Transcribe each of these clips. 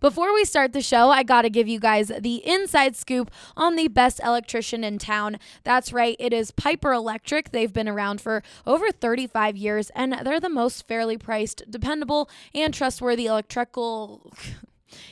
Before we start the show, I got to give you guys the inside scoop on the best electrician in town. That's right, it is Piper Electric. They've been around for over 35 years and they're the most fairly priced, dependable, and trustworthy electrical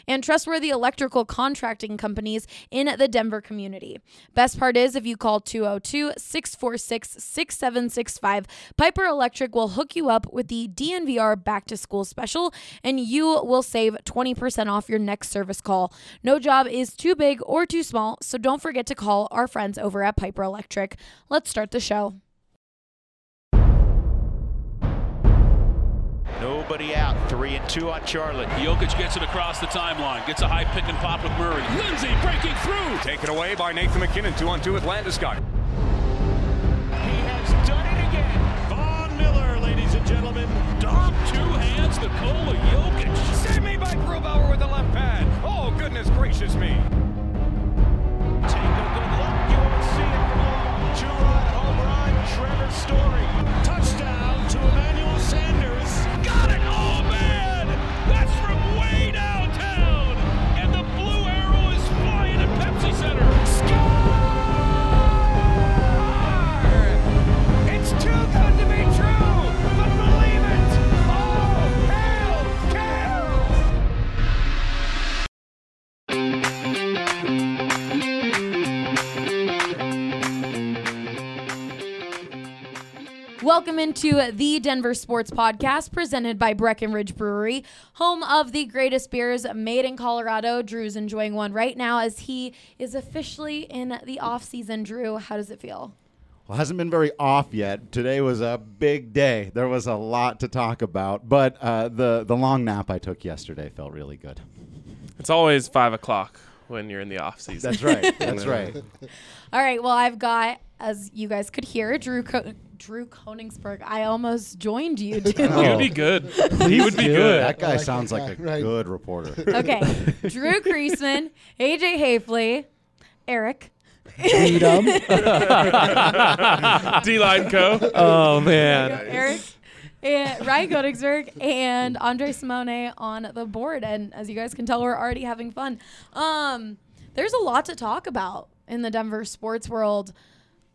and trustworthy electrical contracting companies in the Denver community. Best part is if you call 202-646-6765, Piper Electric will hook you up with the DNVR back to school special and you will save 20% off your next service call. No job is too big or too small, so don't forget to call our friends over at Piper Electric. Let's start the show. Nobody out. Three and two on Charlotte. Jokic gets it across the timeline, gets a high pick and pop with Murray. Lindsay breaking through. Taken away by Nathan MacKinnon, two on two with Landeskog. He has done it again. Von Miller, ladies and gentlemen. Dog two hands, Nikola Jokic. Save me by Grubauer with the left pad. Oh, goodness gracious me. Take a good look. You won't see it for long. Two-run home run. Trevor Story. Touchdown Welcome into the Denver Sports Podcast presented by Breckenridge Brewery, home of the greatest beers made in Colorado. Drew's enjoying one right now as he is officially in the off season. Drew, how does it feel? Well, hasn't been very off yet. Today was a big day. There was a lot to talk about, but uh, the the long nap I took yesterday felt really good. It's always five o'clock when you're in the off season. That's right. That's right. All right, well, I've got, as you guys could hear, Drew Co- Drew Koenigsberg. I almost joined you, dude. He would be good. he would be good. That guy sounds like a right. good reporter. Okay, Drew Creasman, AJ Haefele, Eric. D line co. Oh man. Eric, and Ryan Koenigsberg and Andre Simone on the board. And as you guys can tell, we're already having fun. Um, there's a lot to talk about in the Denver sports world.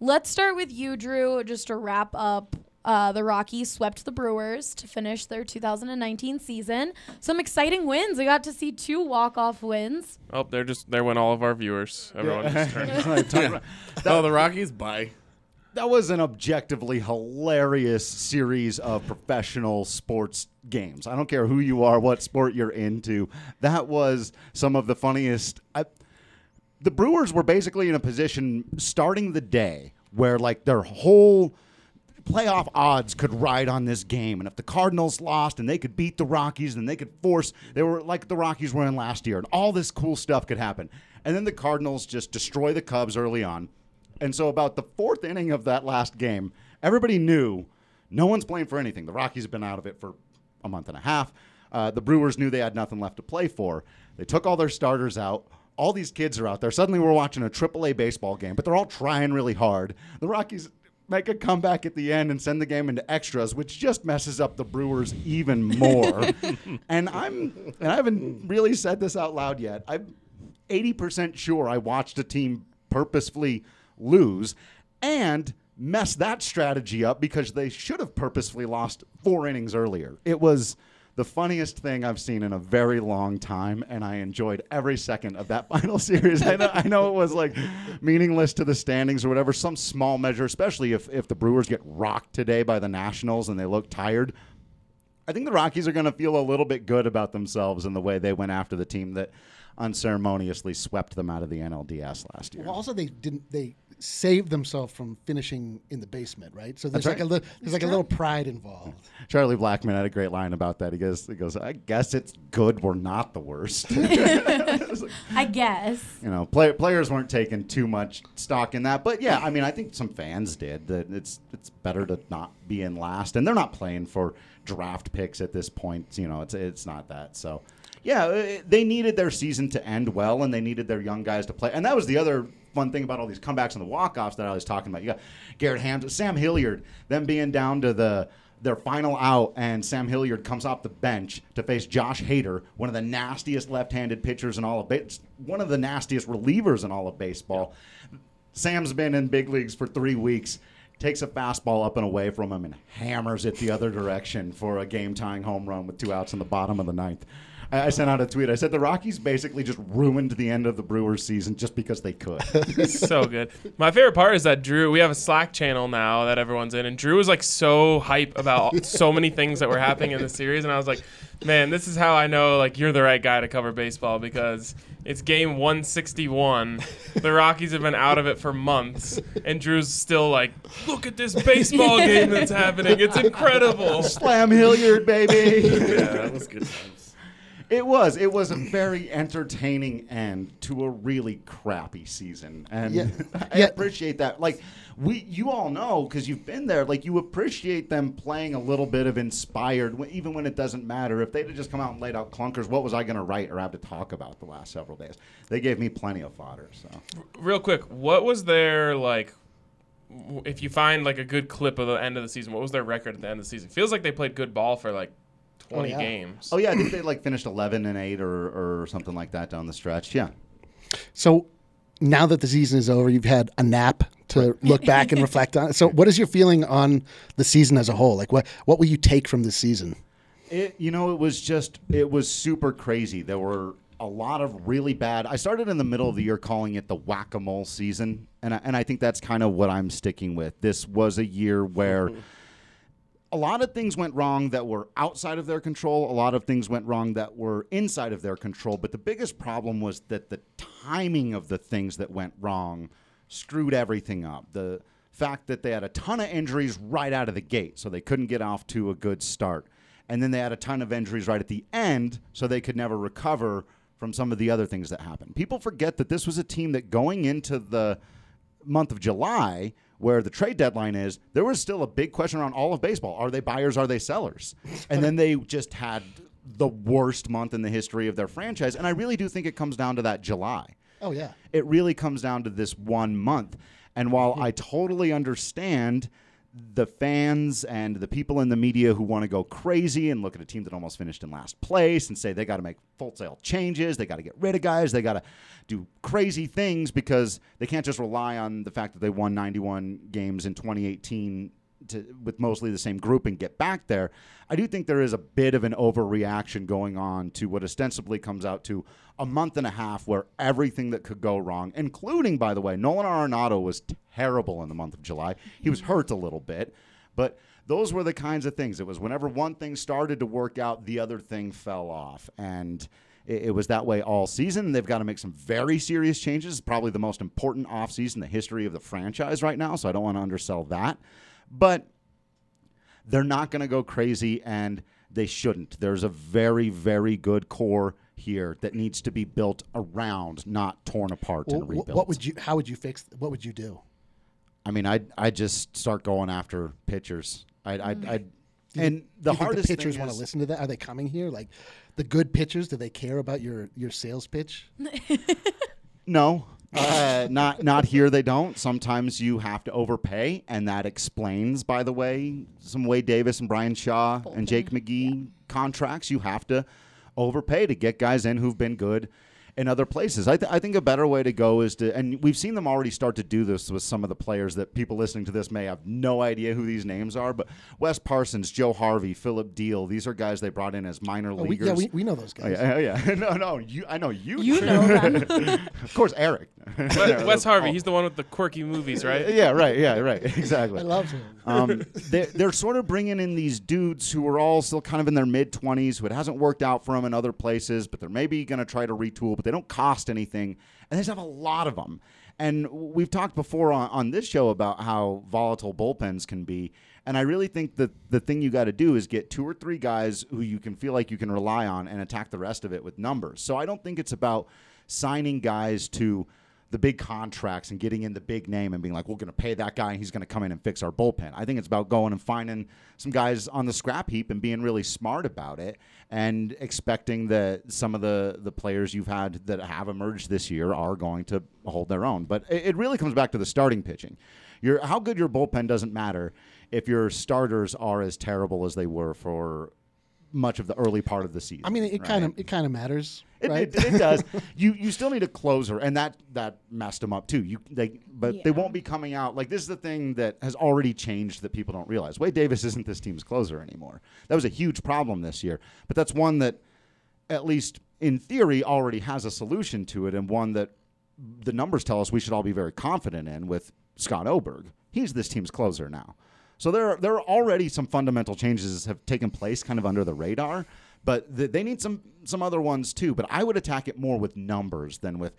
Let's start with you, Drew, just to wrap up. Uh, the Rockies swept the Brewers to finish their 2019 season. Some exciting wins. We got to see two walk-off wins. Oh, they're just there went all of our viewers. Everyone just turned. Oh, the Rockies? Bye. That was an objectively hilarious series of professional sports games. I don't care who you are, what sport you're into. That was some of the funniest. I, the Brewers were basically in a position starting the day where like their whole playoff odds could ride on this game. And if the Cardinals lost and they could beat the Rockies, then they could force, they were like the Rockies were in last year, and all this cool stuff could happen. And then the Cardinals just destroy the Cubs early on. And so, about the fourth inning of that last game, everybody knew no one's playing for anything. The Rockies have been out of it for a month and a half. Uh, the Brewers knew they had nothing left to play for. They took all their starters out. All these kids are out there. Suddenly, we're watching a AAA baseball game, but they're all trying really hard. The Rockies make a comeback at the end and send the game into extras, which just messes up the Brewers even more. and I'm and I haven't really said this out loud yet. I'm 80% sure I watched a team purposefully lose and mess that strategy up because they should have purposefully lost four innings earlier. It was the funniest thing I've seen in a very long time, and I enjoyed every second of that final series. I know, I know it was like meaningless to the standings or whatever, some small measure, especially if, if the Brewers get rocked today by the Nationals and they look tired. I think the Rockies are going to feel a little bit good about themselves in the way they went after the team that unceremoniously swept them out of the NLDS last year. Well, also they didn't they saved themselves from finishing in the basement, right? So there's That's like a right. li- there's like a little pride involved. Charlie Blackmon had a great line about that. He goes, he goes, I guess it's good we're not the worst. I guess. you know, play, players weren't taking too much stock in that, but yeah, I mean, I think some fans did. That it's it's better to not be in last, and they're not playing for draft picks at this point. You know, it's it's not that. So, yeah, uh, they needed their season to end well, and they needed their young guys to play, and that was the other fun thing about all these comebacks and the walk offs that I was talking about. You got Garrett Hams, Sam Hilliard, them being down to the their final out, and Sam Hilliard comes off the bench to face Josh Hader, one of the nastiest left-handed pitchers in all of base, one of the nastiest relievers in all of baseball. Sam's been in big leagues for three weeks. Takes a fastball up and away from him and hammers it the other direction for a game-tying home run with two outs in the bottom of the ninth. I I sent out a tweet. I said the Rockies basically just ruined the end of the Brewers season just because they could. so good. My favorite part is that Drew. We have a Slack channel now that everyone's in, and Drew was like so hype about so many things that were happening in the series, and I was like, man, this is how I know like you're the right guy to cover baseball because it's game 161. The Rockies have been out of it for months, and Drew's still like, look at this baseball game that's happening. It's incredible. Slam Hilliard, baby. Yeah, that was good times. It was. It was a very entertaining end to a really crappy season, and Yeah. I Yeah. appreciate that. Like we, you all know because you've been there. Like you appreciate them playing a little bit of inspired, even when it doesn't matter. If they'd have just come out and laid out clunkers, what was I going to write or have to talk about the last several days? They gave me plenty of fodder. So Real quick, what was their like? If you find like a good clip of the end of the season, what was their record at the end of the season? Feels like they played good ball for like 20 yeah. games. oh yeah, I think they like finished eleven and eight or or something like that down the stretch. Yeah. So now that the season is over, you've had a nap to look back and reflect on. So what is your feeling on the season as a whole? Like what what will you take from this season? It, you know, it was just, it was super crazy. There were a lot of really bad. I started in the middle of the year calling it the whack a mole season. And I, and I think that's kind of what I'm sticking with. This was a year where mm-hmm. A lot of things went wrong that were outside of their control. A lot of things went wrong that were inside of their control. But the biggest problem was that the timing of the things that went wrong screwed everything up. The fact that they had a ton of injuries right out of the gate, so they couldn't get off to a good start. And then they had a ton of injuries right at the end, so they could never recover from some of the other things that happened. People forget that this was a team that going into the month of July, where the trade deadline is, there was still a big question around all of baseball. Are they buyers? Are they sellers? And then they just had the worst month in the history of their franchise. And I really do think it comes down to that July. Oh yeah. It really comes down to this one month. And while mm-hmm. I totally understand the fans and the people in the media who want to go crazy and look at a team that almost finished in last place and say they got to make full sale changes, they got to get rid of guys, they got to do crazy things because they can't just rely on the fact that they won 91 games in 2018 to, with mostly the same group and get back there. I do think there is a bit of an overreaction going on to what ostensibly comes out to a month and a half where everything that could go wrong, including, by the way, Nolan Arenado was terrible in the month of July. He was hurt a little bit, but those were the kinds of things. It was whenever one thing started to work out, the other thing fell off. And it, it was that way all season. They've got to make some very serious changes. Probably the most important offseason in the history of the franchise right now, so I don't want to undersell that. But they're not going to go crazy and they shouldn't. There's a very, very good core here that needs to be built around, not torn apart Well, and rebuilt. what would you? How would you fix? What would you do? I mean, I'd, I'd just start going after pitchers. I'd, I'd, mm. I'd you- and the you think hardest the pitchers want to listen to that. Are they coming here? Like the good pitchers, do they care about your your sales pitch? No, uh, not not here. They don't. Sometimes you have to overpay, and that explains, by the way, some Wade Davis and Bryan Shaw and Jake McGee contracts. You have to overpay to get guys in who've been good in other places. I, th- I think a better way to go is to, and we've seen them already start to do this with some of the players that people listening to this may have no idea who these names are, but Wes Parsons, Joe Harvey, Phillip Diehl, these are guys they brought in as minor Oh, we, leaguers. yeah, we, we know those Oh, guys. yeah, yeah. no, no, you. I know you. You do. know them. of course, Eric. Wes, Wes Harvey, he's the one with the quirky movies, right? Yeah, right. Yeah, right. Exactly. I love him. um, they're, they're sort of bringing in these dudes who are all still kind of in their mid 20s, who it hasn't worked out for them in other places, but they're maybe going to try to retool, but they don't cost anything. And they just have a lot of them. And we've talked before on, on this show about how volatile bullpens can be. And I really think that the thing you got to do is get two or three guys who you can feel like you can rely on and attack the rest of it with numbers. So I don't think it's about signing guys to the big contracts and getting in the big name and being like, we're going to pay that guy and he's going to come in and fix our bullpen. I think it's about going and finding some guys on the scrap heap and being really smart about it and expecting that some of the, the players you've had that have emerged this year are going to hold their own. But it, it really comes back to the starting pitching. Your, how good your bullpen doesn't matter if your starters are as terrible as they were for much of the early part of the season. I mean, it right? kind of it kind of matters, It, right? it, it does. you you still need a closer, and that that messed them up too. You they but they won't be coming out like this is the thing that has already changed that people don't realize. Wade Davis isn't this team's closer anymore. That was a huge problem this year, but that's one that at least in theory already has a solution to it, and one that the numbers tell us we should all be very confident in with Scott Oberg. He's this team's closer now. So there are, there are already some fundamental changes have taken place kind of under the radar, but th- they need some some other ones too. But I would attack it more with numbers than with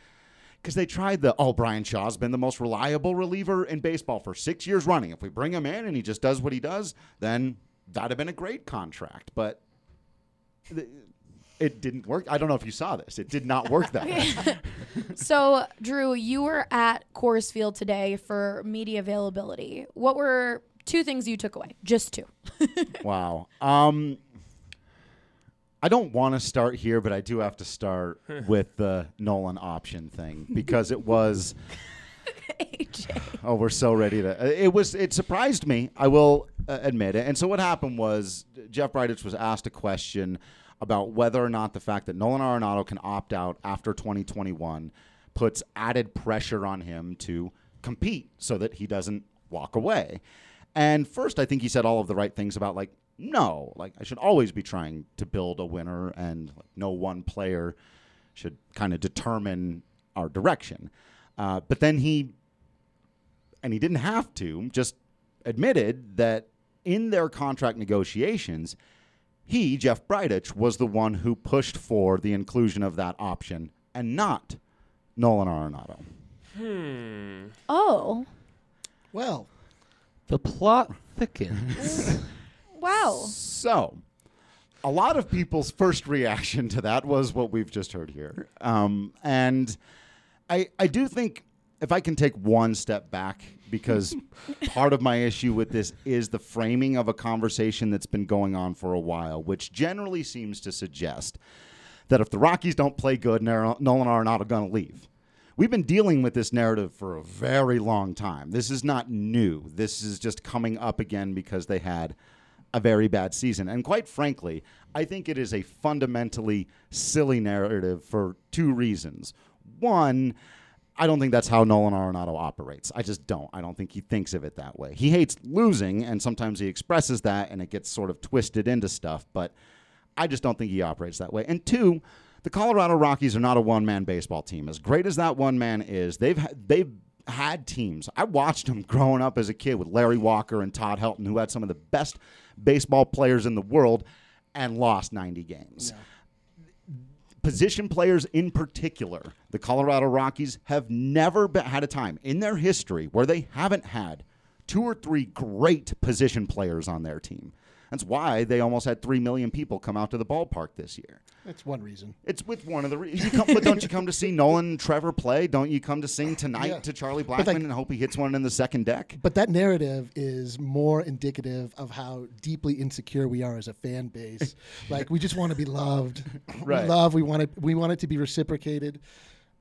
because they tried the oh Bryan Shaw's been the most reliable reliever in baseball for six years running. If we bring him in and he just does what he does, then that'd have been a great contract. But th- it didn't work. I don't know if you saw this. It did not work that way. So, Drew, you were at Coors Field today for media availability. What were two things you took away? Just two. Wow. Um, I don't want to start here, but I do have to start with the Nolan option thing because it was. AJ. Oh, we're so ready to. It was. It surprised me. I will uh, admit it. And so what happened was Jeff Bridich was asked a question about whether or not the fact that Nolan Arenado can opt out after 2021 puts added pressure on him to compete so that he doesn't walk away. And first, I think he said all of the right things about like no, like I should always be trying to build a winner, and like, no one player should kind of determine our direction. Uh, but then he and he didn't have to, just admitted that in their contract negotiations, he, Jeff Bridich, was the one who pushed for the inclusion of that option and not Nolan Arenado. Hmm. Oh, well, The plot thickens. wow. So, a lot of people's first reaction to that was what we've just heard here. Um, and I, I do think if I can take one step back, because part of my issue with this is the framing of a conversation that's been going on for a while, which generally seems to suggest that if the Rockies don't play good, Nar- Nolan Arenado going to leave. We've been dealing with this narrative for a very long time. This is not new. This is just coming up again because they had a very bad season. And quite frankly, I think it is a fundamentally silly narrative for two reasons. One, I don't think that's how Nolan Arenado operates. I just don't. I don't think he thinks of it that way. He hates losing, and sometimes he expresses that, and it gets sort of twisted into stuff. But I just don't think he operates that way. And two, the Colorado Rockies are not a one-man baseball team. As great as that one man is, they've they've had teams. I watched them growing up as a kid with Larry Walker and Todd Helton, who had some of the best baseball players in the world, and lost 90 games. Position players in particular, the Colorado Rockies have never been, had a time in their history where they haven't had two or three great position players on their team. That's why they almost had three million people come out to the ballpark this year. that's one reason. It's with one of the reasons. But don't you come to see Nolan Trevor play? Don't you come to sing tonight Yeah. to Charlie Blackmon like- and hope he hits one in the second deck? But that narrative is more indicative of how deeply insecure we are as a fan base. like we just want to be loved. Right. We love. We want it. We want it to be reciprocated.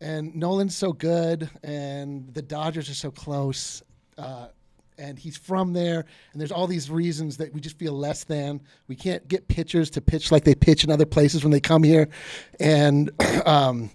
And Nolan's so good, and the Dodgers are so close. Uh, and he's from there, and there's all these reasons that we just feel less than. We can't get pitchers to pitch like they pitch in other places when they come here, and um,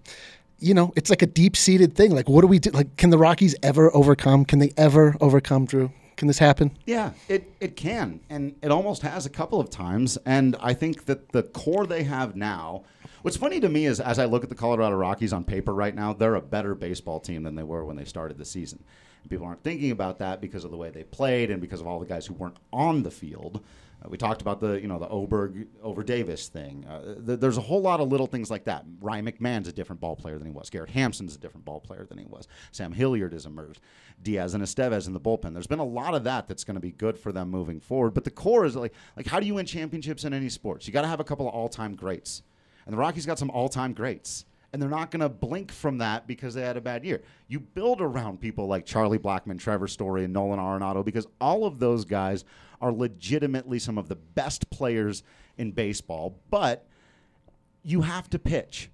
you know, it's like a deep seated thing. Like, what do we do? Like, can the Rockies ever overcome? Can they ever overcome, Drew? Can this happen? Yeah, it, it can. And it almost has a couple of times. And I think that the core they have now, what's funny to me is as I look at the Colorado Rockies on paper right now, they're a better baseball team than they were when they started the season. People aren't thinking about that because of the way they played and because of all the guys who weren't on the field. Uh, we talked about the you know the Oberg over Davis thing. Uh, th- there's a whole lot of little things like that. Ryan McMahon's a different ball player than he was. Garrett Hampson's a different ball player than he was. Sam Hilliard has emerged. Diaz and Estevez in the bullpen. There's been a lot of that that's going to be good for them moving forward. But the core is like like how do you win championships in any sports? You got to have a couple of all-time greats, and the Rockies got some all-time greats. And they're not going to blink from that because they had a bad year. You build around people like Charlie Blackmon, Trevor Story, and Nolan Arenado because all of those guys are legitimately some of the best players in baseball, but you have to pitch.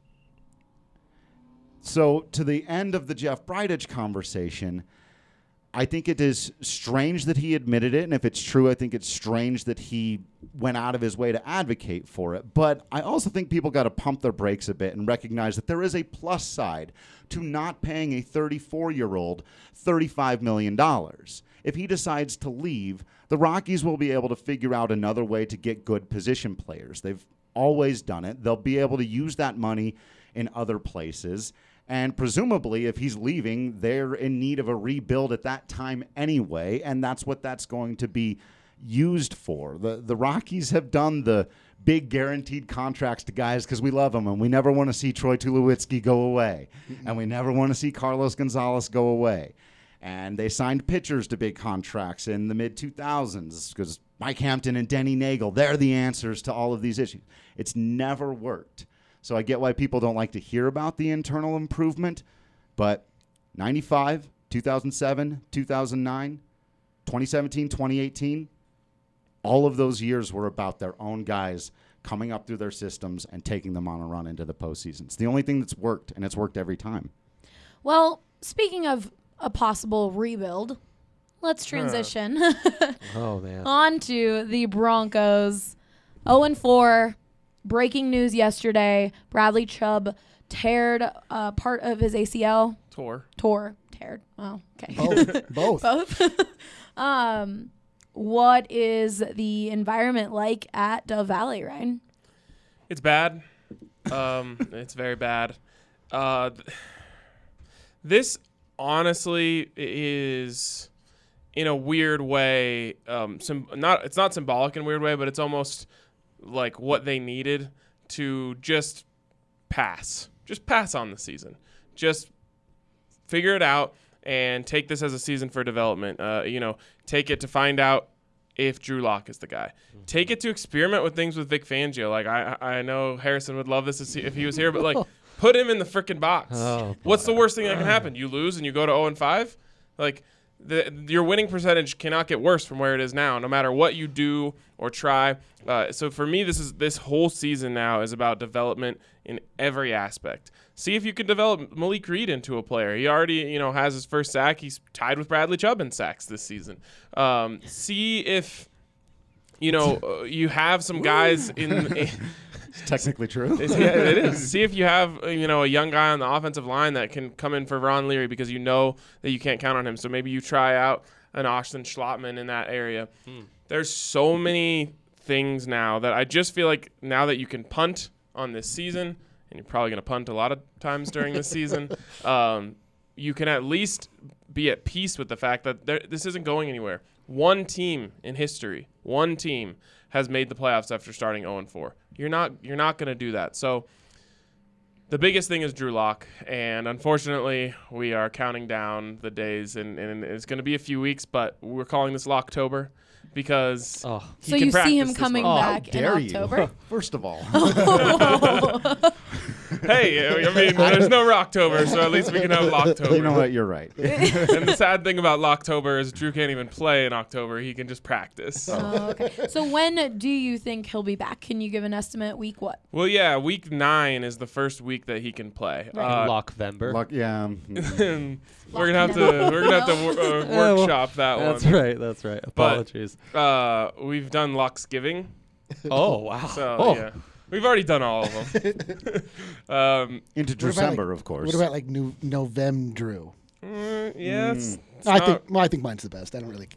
So, to the end of the Jeff Bridich conversation, I think it is strange that he admitted it. And if it's true, I think it's strange that he went out of his way to advocate for it. But I also think people got to pump their brakes a bit and recognize that there is a plus side to not paying a 34 year old $35 million. If he decides to leave, the Rockies will be able to figure out another way to get good position players. They've always done it. They'll be able to use that money in other places. And presumably, if he's leaving, they're in need of a rebuild at that time anyway. And that's what that's going to be used for. The, the Rockies have done the big guaranteed contracts to guys because we love them and we never want to see Troy Tulowitzki go away. And we never want to see Carlos Gonzalez go away. And they signed pitchers to big contracts in the mid 2000s because Mike Hampton and Denny Neagle, they're the answers to all of these issues. It's never worked. So I get why people don't like to hear about the internal improvement, but 95, 2007, 2009, 2017, 2018, all of those years were about their own guys coming up through their systems and taking them on a run into the postseason. It's the only thing that's worked, and it's worked every time. Well, speaking of a possible rebuild, let's transition Oh man. on to the Broncos. 0 and 4. Breaking news yesterday Bradley Chubb teared uh, part of his ACL. Tour. Tore. Teared. Oh, okay. Both. Both. Both. um, what is the environment like at Dove Valley, Ryan? It's bad. Um, it's very bad. Uh, this honestly is, in a weird way, um, some not. It's not symbolic in a weird way, but it's almost like what they needed to just pass, just pass on the season, just figure it out and take this as a season for development. Uh, you know, take it to find out if Drew Lock is the guy. Take it to experiment with things with Vic Fangio. Like I, I know Harrison would love this to see if he was here, but like put him in the freaking box. Oh, What's the worst thing that can happen? You lose and you go to 0 and 5. Like the, your winning percentage cannot get worse from where it is now, no matter what you do or try. Uh, so for me, this is this whole season now is about development in every aspect. See if you can develop Malik Reed into a player. He already, you know, has his first sack. He's tied with Bradley Chubb in sacks this season. Um, see if you know uh, you have some guys in. It's technically true. It's- yeah, it is. See if you have uh, you know a young guy on the offensive line that can come in for Ron Leary because you know that you can't count on him. So maybe you try out an Austin Schlottmann in that area. There's so many things now that I just feel like now that you can punt on this season, and you're probably going to punt a lot of times during this season, um, you can at least be at peace with the fact that there, this isn't going anywhere. One team in history, one team has made the playoffs after starting 0 4. You're not you're not going to do that. So the biggest thing is Drew Lock, and unfortunately, we are counting down the days, and, and it's going to be a few weeks, but we're calling this Locktober because Oh. he so can you see him coming month. Oh, back in dare you? October? First of all, hey, I mean, there's no Rocktober, so at least we can have Locktober. you know what? You're right. and the sad thing about Locktober is Drew can't even play in October; he can just practice. Oh, okay. So when do you think he'll be back? Can you give an estimate? Week what? Well, yeah, week nine is the first week that he can play. Right. Uh, Lockvember. Luck, yeah. and we're gonna have to we're gonna have to wor- uh, Yeah, well, workshop that one. That's right. That's right. Apologies. Uh, we've done Lucksgiving, oh wow. so oh. yeah. We've already done all of them. um, Into December, like- of course. What about like new Novem Drew? mm, yeah, it's, it's I not- think well, I think mine's the best. I don't really.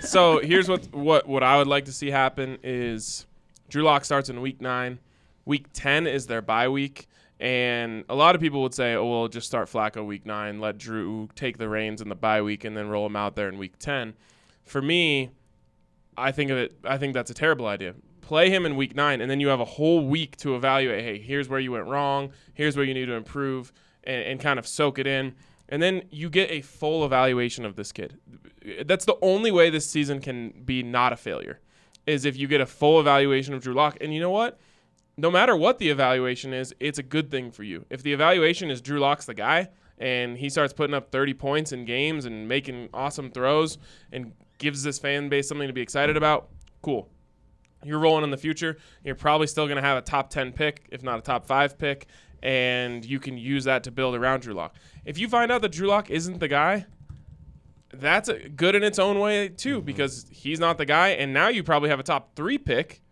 so here's what what what I would like to see happen is Drew Lock starts in week nine. Week ten is their bye week, and a lot of people would say, "Oh, well, just start Flacco week nine, let Drew take the reins in the bye week, and then roll him out there in week ten. For me, I think of it. I think that's a terrible idea. Play him in week nine, and then you have a whole week to evaluate. Hey, here's where you went wrong. Here's where you need to improve, and, and kind of soak it in. And then you get a full evaluation of this kid. That's the only way this season can be not a failure, is if you get a full evaluation of Drew Lock. And you know what? No matter what the evaluation is, it's a good thing for you. If the evaluation is Drew Lock's the guy, and he starts putting up 30 points in games and making awesome throws and gives this fan base something to be excited about, cool. You're rolling in the future. You're probably still going to have a top 10 pick, if not a top five pick, and you can use that to build around Drew Lock. If you find out that Drew Lock isn't the guy, that's a, good in its own way too, mm-hmm. because he's not the guy, and now you probably have a top three pick,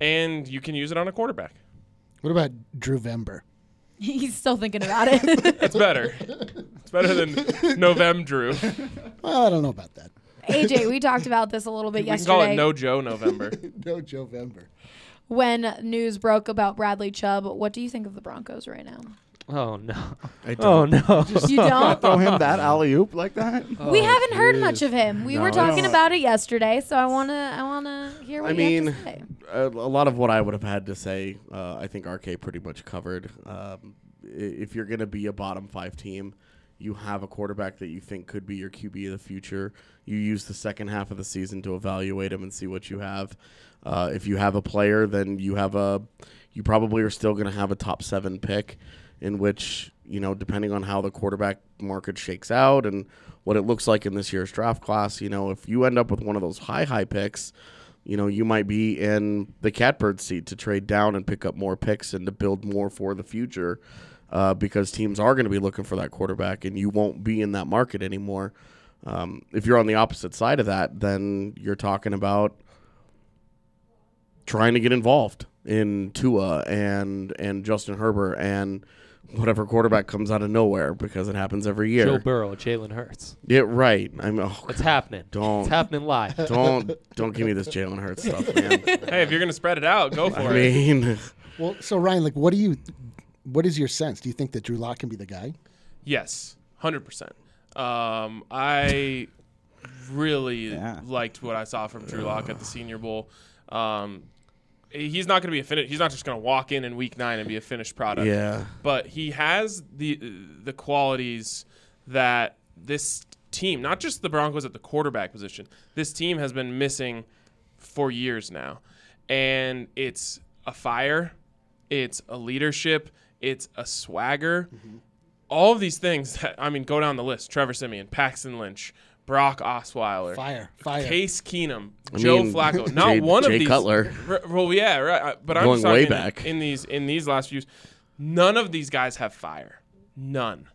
and you can use it on a quarterback. What about Drew Vember? He's still thinking about it. That's better. it's better than Novem Drew. Well, I don't know about that. AJ, we talked about this a little bit We can yesterday. call it No Joe November. no Joe November. when news broke about Bradley Chubb, what do you think of the Broncos right now? Oh no. I Oh don't. no. You don't? Throw him that alley oop like that? we haven't heard much of him. We No, were talking about it yesterday, so I wanna I wanna hear what I you mean, have to say. a, a lot of what I would have had to say, uh, I think RK pretty much covered. Um, if you're going to be a bottom five team, you have a quarterback that you think could be your QB of the future. You use the second half of the season to evaluate him and see what you have. Uh, if you have a player, then you have a. You probably are still going to have a top seven pick, in which you know, depending on how the quarterback market shakes out and what it looks like in this year's draft class, you know, if you end up with one of those high high picks, you know, you might be in the catbird seat to trade down and pick up more picks and to build more for the future uh, because teams are going to be looking for that quarterback and you won't be in that market anymore. Um, if you're on the opposite side of that, then you're talking about trying to get involved in Tua and and Justin Herbert and whatever quarterback comes out of nowhere because it happens every year. Joe Burrow, Jalen Hurts. Yeah, right. I'm. Oh, It's happening. Don't. It's happening live. Don't don't give me this Jalen Hurts stuff, man. hey, if you're gonna spread it out, go for I it. I mean, Well, so Ryan, like, what do you, what is your sense? Do you think that Drew Lock can be the guy? Yes, hundred percent. Um, I really Yeah. liked what I saw from Drew Lock at the Senior Bowl. Um, he's not going to be a fin- He's not just going to walk in in Week Nine and be a finished product. Yeah. but he has the the qualities that this team, not just the Broncos at the quarterback position, this team has been missing for years now, and it's a fire, it's a leadership, it's a swagger mm-hmm. all of these things that, I mean, go down the list: Trevor Siemian, Paxton Lynch, Brock Osweiler, Fire, fire. Case Keenum, I Joe mean, Flacco. Not Jay- one Jay of these. Cutler. R- well, yeah, right. I- But I'm Going way talking back. in these in these last few. None of these guys have fire. None.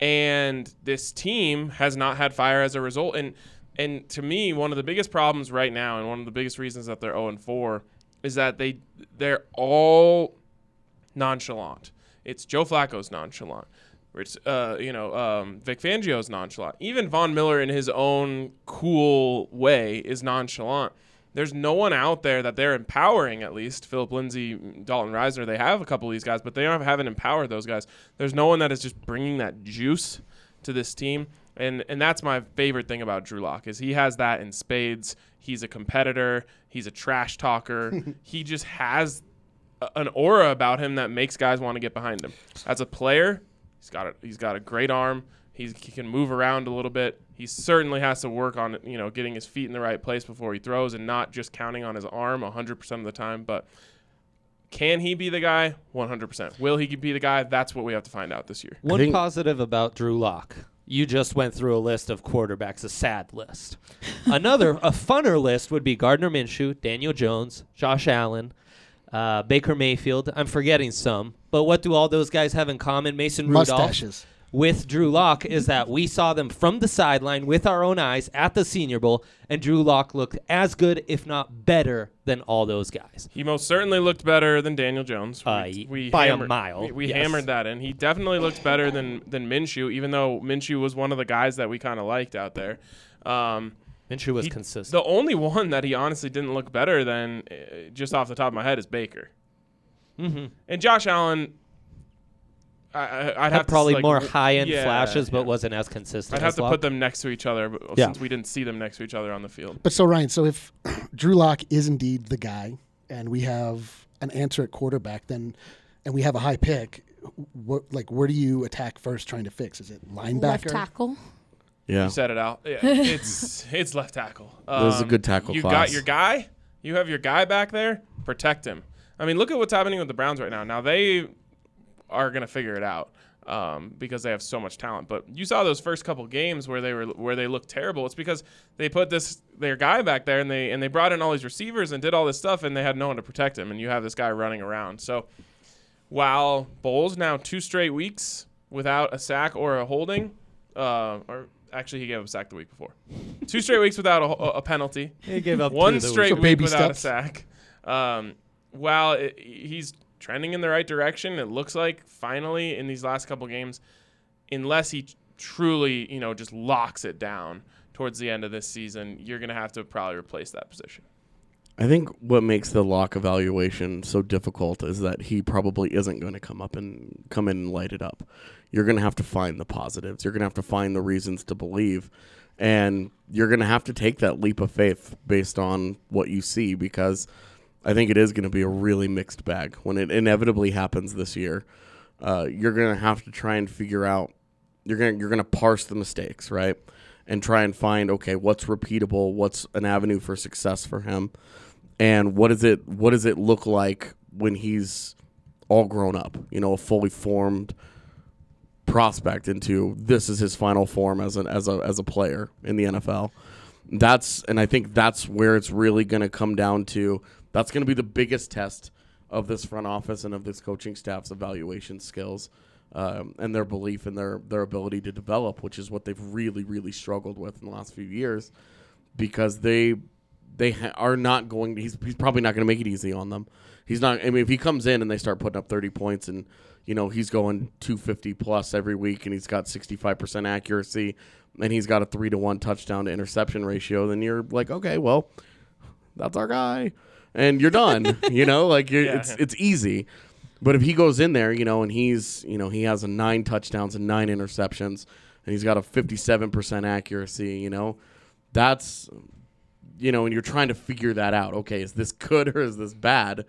And this team has not had fire as a result. And and to me, one of the biggest problems right now, and one of the biggest reasons that they're 0 and 4, is that they they're all nonchalant. It's Joe Flacco's nonchalant. It's uh, you know, um, Vic Fangio's nonchalant. Even Von Miller, in his own cool way, is nonchalant. There's no one out there that they're empowering. At least Philip Lindsay, Dalton Risner, they have a couple of these guys, but they don't haven't empowered those guys. There's no one that is just bringing that juice to this team, and and that's my favorite thing about Drew Lock is he has that in spades. He's a competitor. He's a trash talker. he just has an aura about him that makes guys want to get behind him. As a player, he's got a, he's got a great arm. He's, he can move around a little bit. He certainly has to work on you know getting his feet in the right place before he throws and not just counting on his arm 100% of the time. But can he be the guy? 100%. Will he be the guy? That's what we have to find out this year. One think- positive about Drew Lock. You just went through a list of quarterbacks, a sad list. Another, a funner list would be Gardner Minshew, Daniel Jones, Josh Allen, uh, Baker Mayfield. I'm forgetting some, but what do all those guys have in common? Mason Rudolph, Mustaches. with Drew Lock is that we saw them from the sideline with our own eyes at the Senior Bowl, and Drew Lock looked as good, if not better, than all those guys. He most certainly looked better than Daniel Jones. Uh, by a mile, We, we yes. hammered that in. He definitely looked better than than Minshew, even though Minshew was one of the guys that we kind of liked out there. Um, Minshew was he- consistent. The only one that he honestly didn't look better than, uh, just off the top of my head, is Baker. Mhm. And Josh Allen, I, I, I'd Had have to, probably like, more high end yeah, flashes, but yeah. wasn't as consistent. I'd have as to Lock. put them next to each other, but Yeah. since we didn't see them next to each other on the field. But so Ryan, so if Drew Lock is indeed the guy, and we have an answer at quarterback, then and we have a high pick, what like where do you attack first? Trying to fix is it linebacker? Left tackle. Yeah. You said it out. Yeah, it's it's left tackle. Um, This is a good tackle You class. got your guy. You have your guy back there. Protect him. I mean, look at what's happening with the Browns right now. Now they are gonna figure it out um, because they have so much talent. But you saw those first couple games where they were where they looked terrible. It's because they put this their guy back there and they and they brought in all these receivers and did all this stuff and they had no one to protect him. And you have this guy running around. So while Bolles now two straight weeks without a sack or a holding, uh, or actually he gave up a sack the week before. Two straight weeks without a, a penalty. He gave up one two the week straight So week baby without a sack. Um, while it, he's trending in the right direction, it looks like finally in these last couple games, unless he truly you know just locks it down towards the end of this season, you're gonna have to probably replace that position. I think what makes the lock evaluation so difficult is that he probably isn't going to come up and come in and light it up. You're going to have to find the positives. You're going to have to find the reasons to believe, and you're going to have to take that leap of faith based on what you see because I think it is going to be a really mixed bag when it inevitably happens this year. Uh, you're going to have to try and figure out. You're going you're going to parse the mistakes, right? And try and find okay, what's repeatable, what's an avenue for success for him, and what is it what does it look like when he's all grown up? You know, a fully formed prospect into this is his final form as an as a as a player in the NFL. That's and I think that's where it's really going to come down to. That's going to be the biggest test of this front office and of this coaching staff's evaluation skills um, and their belief in their their ability to develop, which is what they've really really struggled with in the last few years, because they they ha- are not going. To, he's he's probably not going to make it easy on them. He's not. I mean, if he comes in and they start putting up thirty points and you know he's going two fifty plus every week and he's got sixty five percent accuracy and he's got a three to one touchdown to interception ratio, then you're like, okay, well, that's our guy, and you're done. you know, like you're, Yeah. it's it's easy. But if he goes in there, you know, and he's you know he has a nine touchdowns and nine interceptions, and he's got a fifty seven percent accuracy, you know, that's you know, and you're trying to figure that out. Okay, is this good or is this bad?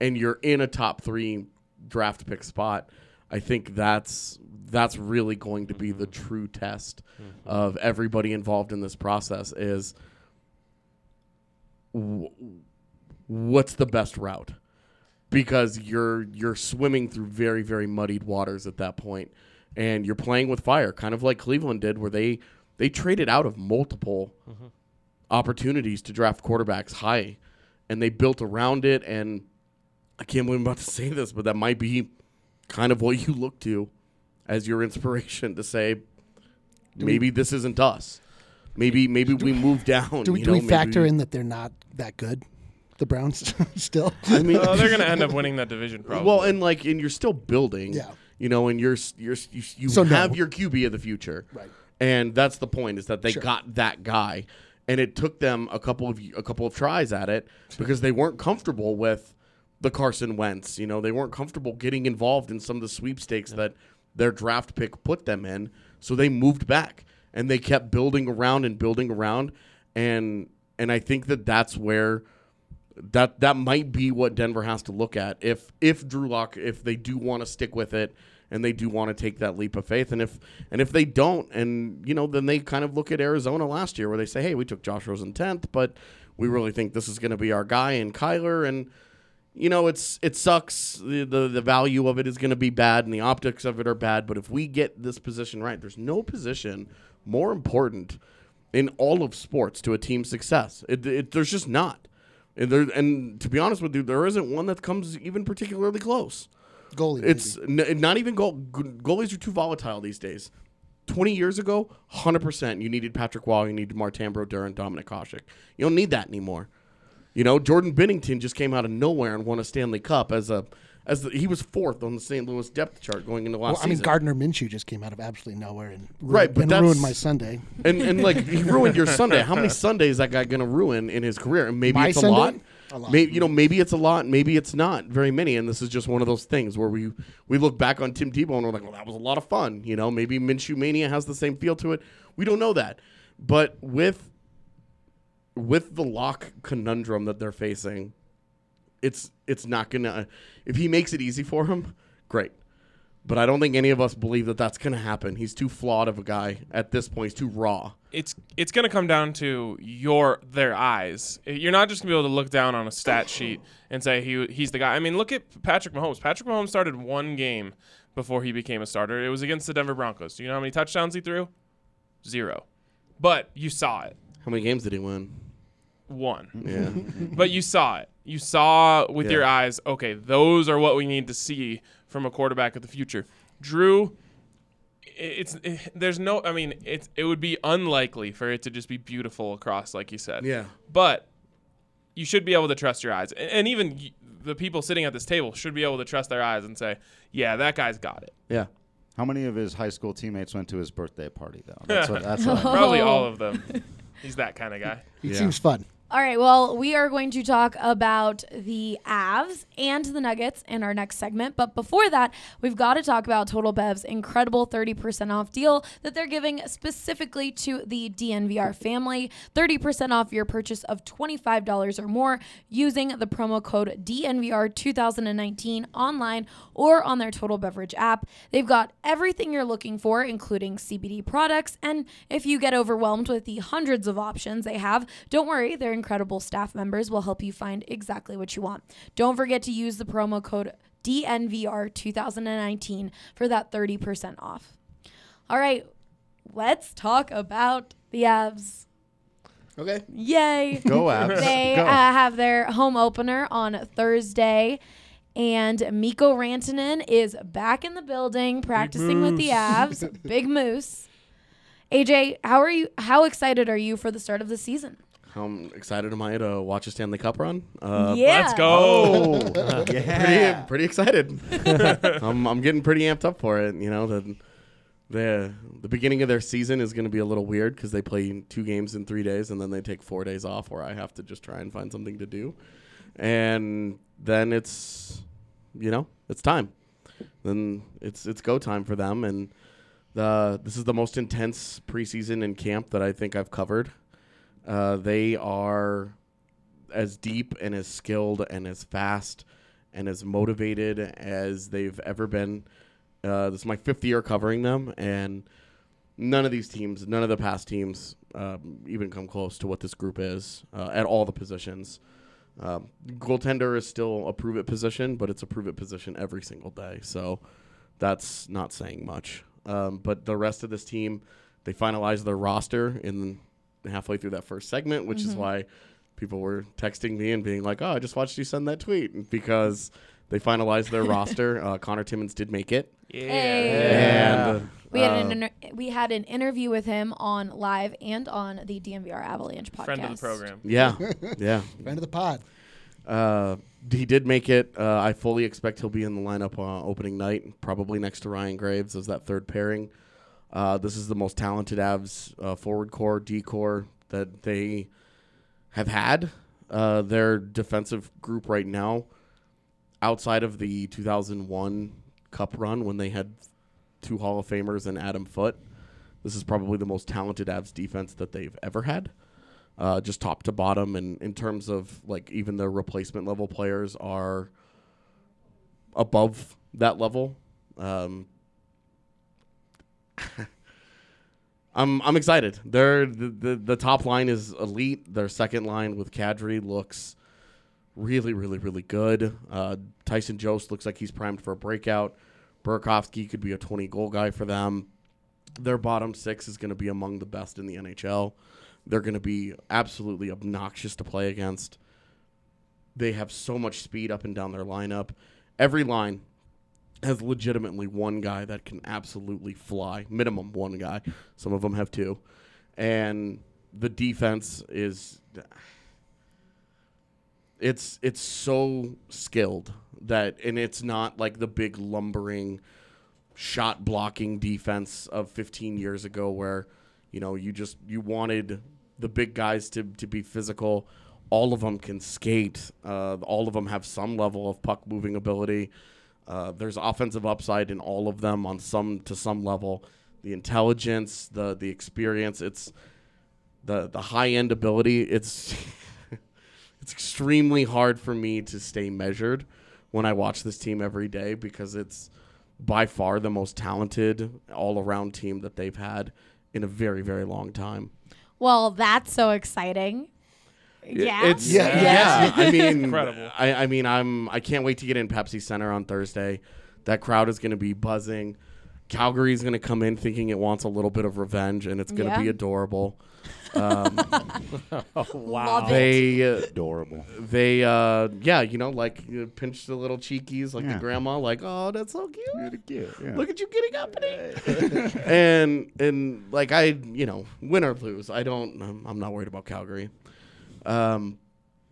And you're in a top three draft pick spot. I think that's that's really going to be the mm-hmm. true test mm-hmm. of everybody involved in this process. Is w- what's the best route? Because you're you're swimming through very very muddied waters at that point, and you're playing with fire, kind of like Cleveland did, where they they traded out of multiple mm-hmm. opportunities to draft quarterbacks high, and they built around it. And I can't believe I'm about to say this, but that might be kind of what you look to as your inspiration to say, maybe this isn't us. Maybe maybe we move down. Do we, you do know, we factor maybe- in that they're not that good? The Browns still. I mean, Uh, they're gonna end up winning that division probably. Well, and like, and you're still building. Yeah. You know, and you're you're you, you So no. have your QB of the future. Right. And that's the point is that they Sure. got that guy, and it took them a couple of y- a couple of tries at it because they weren't comfortable with the Carson Wentz. You know, they weren't comfortable getting involved in some of the sweepstakes that their draft pick put them in. So they moved back and they kept building around and building around, and and I think that that's where that that might be what Denver has to look at if if Drew Lock if they do want to stick with it and they do want to take that leap of faith and if and if they don't and you know then they kind of look at Arizona last year where they say hey we took Josh Rosen 10th but we mm-hmm. really think this is going to be our guy and Kyler and you know it's it sucks the, the the value of it is going to be bad and the optics of it are bad but if we get this position right there's no position more important in all of sports to a team's success it, it, there's just not and, there, and to be honest with you, there isn't one that comes even particularly close. Goalie, It's n- not even goal. Goalies are too volatile these days. Twenty years ago, hundred percent, you needed Patrick Roy, you needed Martin Brodeur and Dominik Hasek. You don't need that anymore. You know, Jordan Binnington just came out of nowhere and won a Stanley Cup as a as the, he was fourth on the St. Louis depth chart going into last Well, I mean, season. Gardner Minshew just came out of absolutely nowhere and ru- Right, but and ruined my Sunday. and and like he ruined your Sunday. How many Sundays that guy gonna ruin in his career? And maybe My it's a Sunday? lot. A lot. Maybe you know, maybe it's a lot. Maybe it's not very many. And this is just one of those things where we we look back on Tim Tebow and we're like, well, that was a lot of fun. You know, maybe Minshew Mania has the same feel to it. We don't know that, but with with the Lock conundrum that they're facing, it's it's not gonna. If he makes it easy for him, great. But I don't think any of us believe that that's gonna happen. He's too flawed of a guy at this point. He's too raw. it's it's going to come down to your their eyes. You're not just going to be able to look down on a stat sheet and say he he's the guy. I mean, look at Patrick Mahomes. Patrick Mahomes started one game before he became a starter. It was against the Denver Broncos. Do you know how many touchdowns he threw? Zero. But you saw it. How many games did he win? One. Yeah. but you saw it. You saw with Yeah. your eyes, okay, those are what we need to see from a quarterback of the future. Drew, it's it, there's no I mean, it's it would be unlikely for it to just be beautiful across like you said. Yeah. But you should be able to trust your eyes. A- And even y- the people sitting at this table should be able to trust their eyes and say, "Yeah, that guy's got it." Yeah. How many of his high school teammates went to his birthday party though? That's what. That's what Probably all of them. He's that kind of guy. He seems fun. All right, well, we are going to talk about the Avs and the Nuggets in our next segment. But before that, we've got to talk about Total Bev's incredible 30% off deal that they're giving specifically to the DNVR family. 30% off your purchase of $25 or more using the promo code DNVR2019 online or on their Total Beverage app. They've got everything you're looking for, including CBD products. And if you get overwhelmed with the hundreds of options they have, don't worry, their incredible staff members will help you find exactly what you want. Don't forget to use the promo code DNVR2019 for that 30% off. All right, let's talk about the Avs. Okay. Yay. Go, Avs. They Go. Uh, have their home opener on Thursday. And Mikko Rantanen is back in the building practicing with the Moose. Avs. Big Moose. AJ, how are you? How excited are you for the start of the season? How excited am I to watch a Stanley Cup run? Uh, Yeah. Let's go. pretty, pretty excited. I'm, I'm getting pretty amped up for it. You know, the the the beginning of their season is going to be a little weird because they play two games in three days and then they take four days off, where I have to just try and find something to do, and then it's you know it's time. Then it's it's go time for them, and the this is the most intense preseason in camp that I think I've covered. Uh, they are as deep and as skilled and as fast and as motivated as they've ever been. Uh, this is my fifth year covering them, and none of these teams, none of the past teams, um, even come close to what this group is uh, at all the positions. Um, goaltender is still a prove it position, but it's a prove it position every single day. So that's not saying much. Um, but the rest of this team, they finalized their roster in halfway through that first segment, which is Mhm. why people were texting me and being like, "Oh, I just watched you send that tweet," because they finalized their roster. Uh, Conor Timmins did make it. And We had uh, an inter- we had an interview with him on live and on the DNVR Avalanche podcast. Friend of the program. Yeah, yeah. Friend of the pod. Uh, he did make it. Uh, I fully expect he'll be in the lineup uh, opening night, probably next to Ryan Graves as that third pairing. Uh, this is the most talented Avs uh, forward core, D core that they have had. Uh, their defensive group right now, outside of the 2001 Cup run when they had two Hall of Famers and Adam Foote, this is probably the most talented Avs defense that they've ever had uh, just top to bottom. And in terms of like even the replacement level players are above that level. Um, I'm I'm excited. Their the, the the top line is elite. Their second line with Kadri looks really really really good. Uh, Tyson Jost looks like he's primed for a breakout. Burakovsky could be a 20 goal guy for them. Their bottom six is going to be among the best in the NHL. They're going to be absolutely obnoxious to play against. They have so much speed up and down their lineup. Every line has legitimately one guy that can absolutely fly, minimum one guy. Some of them have two, and the defense is it's it's so skilled that and it's not like the big lumbering shot blocking defense of 15 years ago where you know you just you wanted the big guys to to be physical. All of them can skate. Uh, all of them have some level of puck moving ability uh, there's offensive upside in all of them on some to some level the intelligence the the experience it's the the high end ability it's it's extremely hard for me to stay measured when I watch this team every day because it's by far the most talented all around team that they've had in a very, very long time. Well, that's so exciting. Yeah. It's Yeah, yeah. yes. I mean, Incredible. I, I mean, I'm I can't wait to get in Pepsi Center on Thursday. That crowd is going to be buzzing. Calgary is going to come in thinking it wants a little bit of revenge, and it's going to Yeah. be adorable. Um, Love it. they uh, Adorable. they uh yeah you know like you pinch the little cheekies like Yeah. the grandma like oh that's so cute Really cute. Yeah. look at you getting uppity and and like i you know win or lose i don't i'm, I'm not worried about calgary um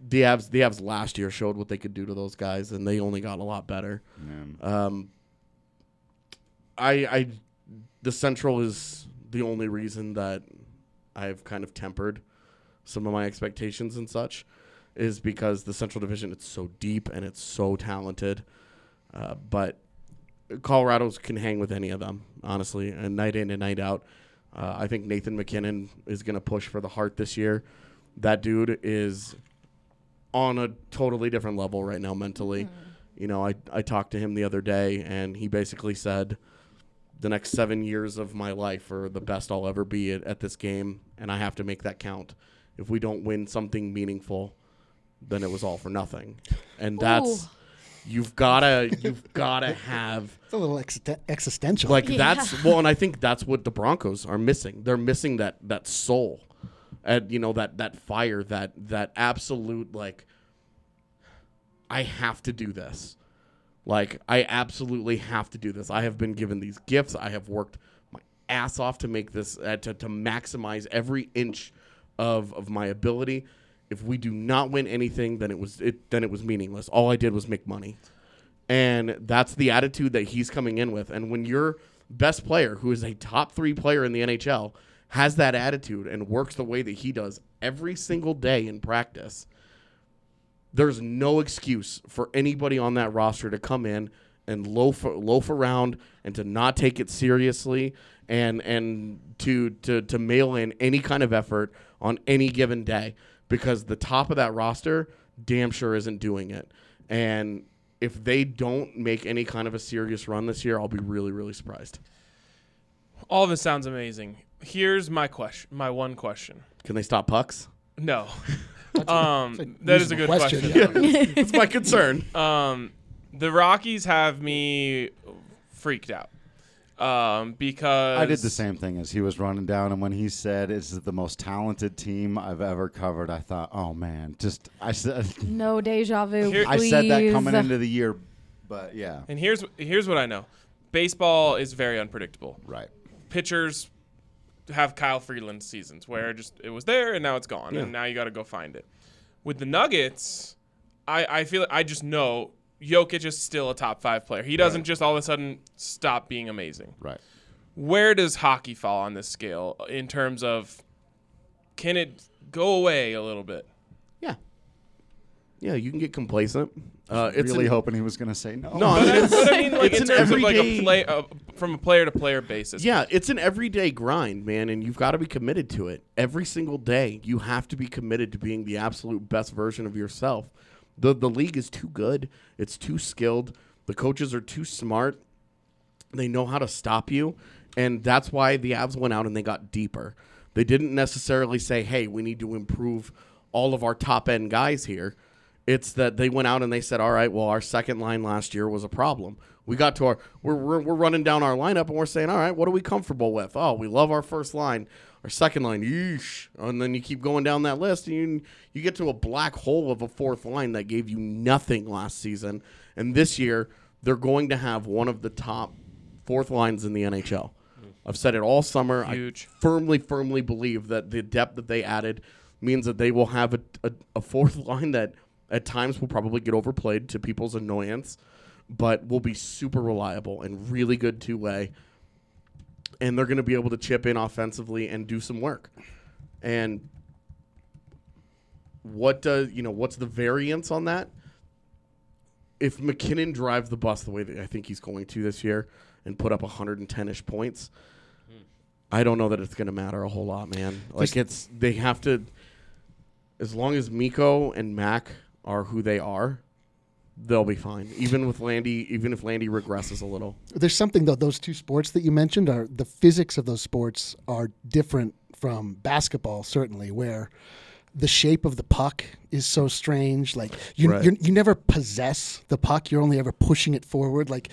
the Avs, the Avs last year showed what they could do to those guys, and they only got a lot better. Yeah. Um, I, I, the Central is the only reason that I've kind of tempered some of my expectations and such, is because the Central Division it's so deep and it's so talented, uh, but Colorado's can hang with any of them honestly, and night in and night out. Uh, I think Nathan MacKinnon is going to push for the Hart this year. That dude is on a totally different level right now mentally. Mm-hmm. You know, I I talked to him the other day, and he basically said, "The next seven years of my life are the best I'll ever be at, at this game, and I have to make that count. If we don't win something meaningful, then it was all for nothing." And that's Ooh. you've gotta you've gotta have It's a little existen- existential. like Yeah. that's well, and I think that's what the Broncos are missing. They're missing that that soul, and you know that that fire, that that absolute like. I have to do this. Like I absolutely have to do this. I have been given these gifts. I have worked my ass off to make this uh, to to maximize every inch of of my ability. If we do not win anything, then it was it then it was meaningless. All I did was make money. And that's the attitude that he's coming in with. And when your best player, who is a top three player in the NHL, has that attitude and works the way that he does every single day in practice, there's no excuse for anybody on that roster to come in and loaf loaf around and to not take it seriously and and to to to mail in any kind of effort on any given day because the top of that roster damn sure isn't doing it. And if they don't make any kind of a serious run this year, I'll be really really surprised. All of this sounds amazing. Here's my question. My one question. Can they stop pucks? No. um, a that is a good reasonable question. question, That's my concern. Um, the Rockies have me freaked out. Um, because I did the same thing as he was running down, and when he said it's the most talented team I've ever covered, I thought, oh man, just I said No deja vu. Here- I said that coming into the year, but yeah, And here's here's what I know. Baseball is very unpredictable. right. Pitchers have Kyle Freeland seasons where mm. just it was there and now it's gone and now you got to go find it. With the Nuggets, I I feel I just know Jokic is still a top 5 player. He doesn't just all of a sudden stop being amazing. Right. Where does hockey fall on this scale in terms of can it go away a little bit? Yeah. Yeah, you can get complacent. Uh, it's really an- hoping he was going to say no. No, I But, mean, I- it's, but I mean, like it's in terms of like a play uh, from a player to player basis. Yeah, it's an everyday grind, man, and you've got to be committed to it. Every single day, you have to be committed to being the absolute best version of yourself. The the league is too good. It's too skilled. The coaches are too smart. They know how to stop you, and that's why the Avs went out and they got deeper. They didn't necessarily say, "Hey, we need to improve all of our top end guys here." It's that they went out and they said, "All right, well, our second line last year was a problem. We got to our we're we're, we're running down our lineup and we're saying, "All right, what are we comfortable with? Oh, we love our first line, our second line, yeesh." And then you keep going down that list and you you get to a black hole of a fourth line that gave you nothing last season. And this year, they're going to have one of the top fourth lines in the NHL. I've said it all summer. Huge. I firmly, firmly believe that the depth that they added means that they will have a, a, a fourth line that at times will probably get overplayed to people's annoyance, but will be super reliable and really good two way. And they're going to be able to chip in offensively and do some work. And what does you know what's the variance on that? If MacKinnon drives the bus the way that I think he's going to this year and put up 110ish points, I don't know that it's going to matter a whole lot, man. Like it's they have to as long as Mikko and Mac are who they are, they'll be fine. Even with Landy, even if Landy regresses a little. There's something though. Those two sports that you mentioned are the physics of those sports are different from basketball, certainly, where the shape of the puck is so strange. Like you, Right. you never possess the puck. You're only ever pushing it forward. Like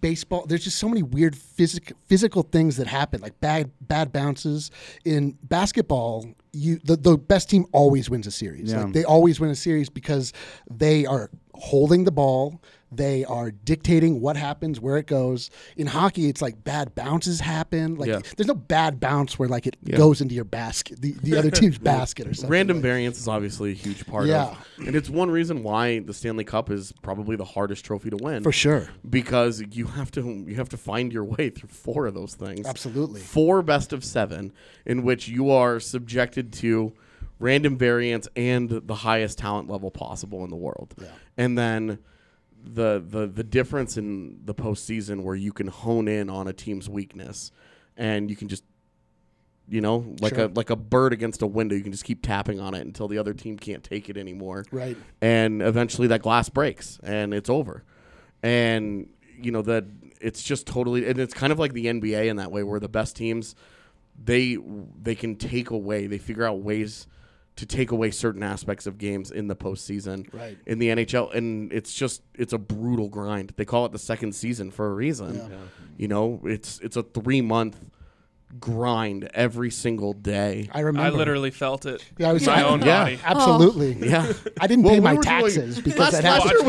baseball, there's just so many weird physic, physical things that happen, like bad bad bounces. In basketball, you the, the best team always wins a series. Yeah. Like they always win a series because they are holding the ball. They are dictating what happens, where it goes. In hockey, it's like bad bounces happen. Like Yeah. there's no bad bounce where like it Yeah. goes into your basket, the, the other team's basket or something. Random like- variance is obviously a huge part Yeah. of and it's one reason why the Stanley Cup is probably the hardest trophy to win. For sure. Because you have to you have to find your way through four of those things. Absolutely. Four best of seven in which you are subjected to random variance and the highest talent level possible in the world. And then the the the difference in the postseason where you can hone in on a team's weakness and you can just you know like Sure. a like a bird against a window you can just keep tapping on it until the other team can't take it anymore Right. and eventually that glass breaks and it's over and you know that it's just totally and it's kind of like the NBA in that way where the best teams they they can take away they figure out ways to take away certain aspects of games in the postseason Right. in the NHL and it's just it's a brutal grind they call it the second season for a reason Yeah. you know it's it's a 3 month grind every single day I remember. I literally felt it. Yeah, I was my yeah, own yeah. body. Absolutely. Oh. Yeah. I didn't Well, pay we my were doing- taxes because last, that last year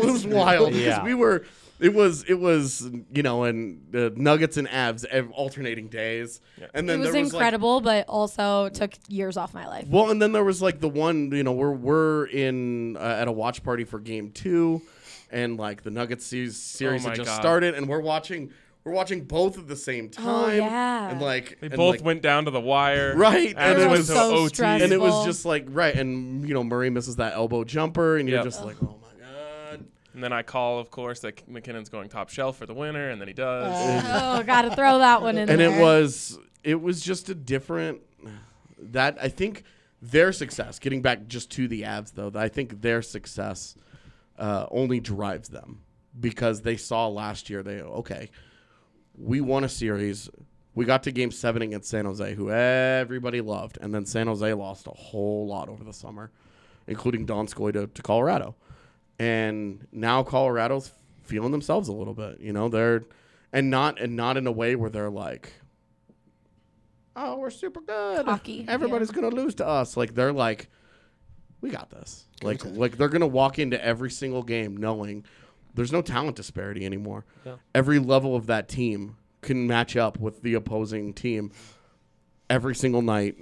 was, was wild because Yeah. we were it was it was you know and the Nuggets and Avs ev- alternating days and then it was there was like incredible, but also took years off my life. well and then there was like the one you know we're we're in uh, at a watch party for game two and like the Nuggets series, series Oh had just God. started and we're watching we're watching both at the same time yeah. and like They and, both like, went down to the wire. Right, and And it it was was so OT. stressful. and it was just like right and you know Murray misses that elbow jumper and you're just like oh my god And then I call, of course, that MacKinnon's going top shelf for the winner, and then he does. oh, gotta throw that one in and there. it was it was just a different that I think their success getting back just to the Avs though I think their success uh, only drives them because they saw last year they okay we won a series we got to game 7 against San Jose who everybody loved and then San Jose lost a whole lot over the summer including Donskoy to, to Colorado and now Colorado's feeling themselves a little bit you know they're and not and not in a way where they're like oh, we're super good. Cocky, Everybody's gonna lose to us. Like they're like, we got this. Like like they're gonna walk into every single game knowing there's no talent disparity anymore. Yeah. Every level of that team can match up with the opposing team every single night.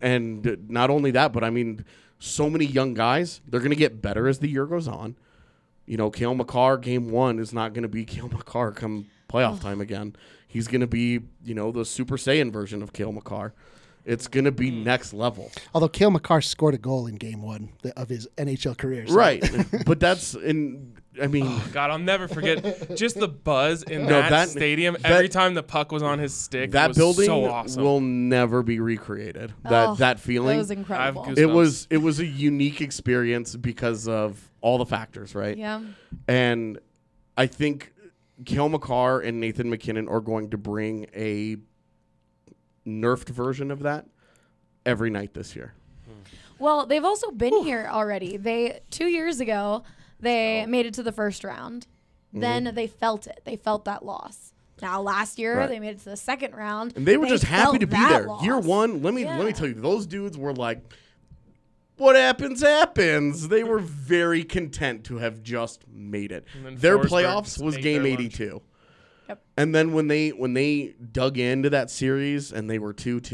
And not only that, but I mean, so many young guys, they're going to get better as the year goes on. You know, Cale Makar, game one, is not going to be Cale Makar come playoff time again. He's going to be, you know, the Super Saiyan version of Cale Makar. It's going to be hmm. next level. Although Cale Makar scored a goal in Game One of his NHL career, so- Right. but that's, in, I mean, oh, God, I'll never forget just the buzz in No, that, that- stadium that- every time the puck was on his stick. that was building so awesome. will never be recreated. That Oh, that feeling. That was incredible. it was it was a unique experience because of all the factors, right? yeah. And I think Cale Makar and Nathan MacKinnon are going to bring a nerfed version of that every night this year. Well, they've also been here already. They two years ago they made it to the first round. Then they felt it. They felt that loss. Now last year Right. they made it to the second round. And they were just happy to be there. loss. Year one, let me let me tell you, those dudes were like what happens happens. They were very content to have just made it. Their Forsberg playoffs was game 82. Yep. And then when they when they dug into that series and they were 2-2,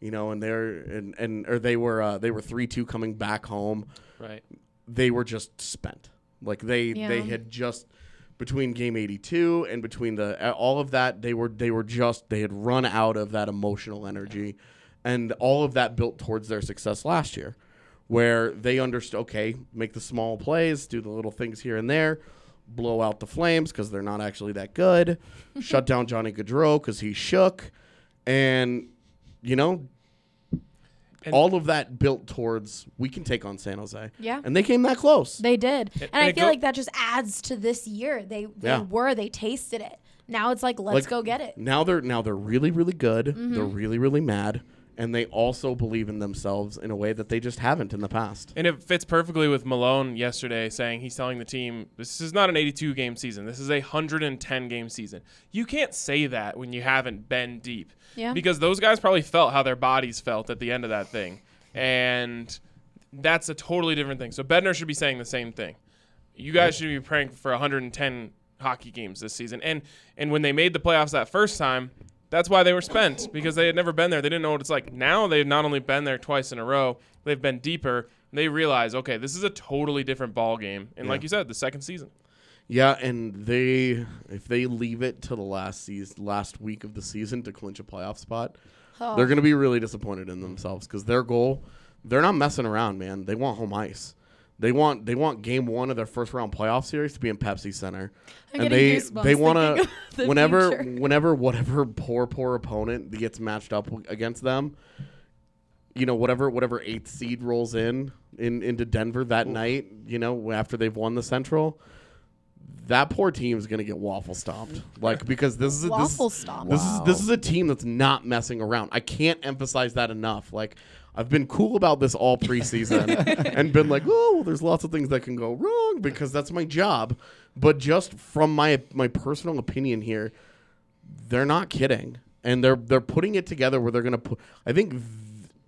you know, and they're and and or they were uh, they were 3-2 coming back home, Right. They were just spent. Like they they had just between game 82 and between the all of that they were they were just they had run out of that emotional energy and all of that built towards their success last year where they understood okay make the small plays do the little things here and there blow out the flames because they're not actually that good shut down johnny gaudreau because he shook and you know And- all of that built towards we can take on san jose Yeah. and they came that close They did. And, and I feel go- like that just adds to this year. They they Yeah. were, they tasted it. Now it's like let's Like, go get it. Now they're now they're really really good. Mm-hmm. They're really really mad, and they also believe in themselves in a way that they just haven't in the past. And it fits perfectly with Malone yesterday saying he's telling the team this is not an 82 game season. This is a 110 game season. You can't say that when you haven't been deep. Yeah. Because those guys probably felt how their bodies felt at the end of that thing. And that's a totally different thing. So Bednar should be saying the same thing. You guys should be praying for 110 hockey games this season. And and when they made the playoffs that first time, that's why they were spent because they had never been there. They didn't know what it's like. Now they've not only been there twice in a row, they've been deeper. They realize, okay, this is a totally different ball game. And like you said, the second season. Yeah, and they if they leave it to the last season, last week of the season to clinch a playoff spot, Oh. they're going to be really disappointed in themselves because their goal, they're not messing around, man. They want home ice. They want they want game one of their first round playoff series to be in Pepsi Center, I'm and they they want to the whenever future. whenever whatever poor poor opponent gets matched up against them, you know whatever whatever eighth seed rolls in in into Denver that night, you know after they've won the Central, that poor team is going to get waffle stomped. Like because this is a, Waffle this, stomped. This is this is a team that's not messing around. I can't emphasize that enough. Like I've been cool about this all preseason and been like, oh, well, there's lots of things that can go wrong because that's my job. But just from my my personal opinion here, they're not kidding, and they're they're putting it together where they're going to put. I think th-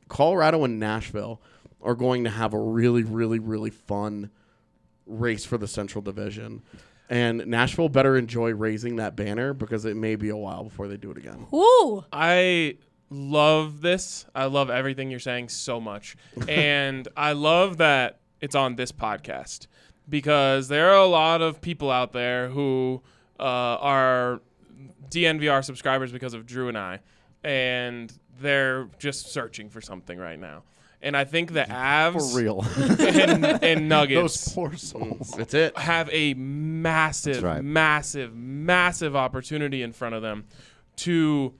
Colorado and Nashville are going to have a really really really fun race for the Central Division. And Nashville better enjoy raising that banner because it may be a while before they do it again. Ooh. I love this. I love everything you're saying so much. and I love that it's on this podcast because there are a lot of people out there who uh, are DNVR subscribers because of Drew and I, and they're just searching for something right now. And I think the Avs For real. and, and Nuggets Those poor souls. That's it. have a massive, That's right. massive, massive opportunity in front of them to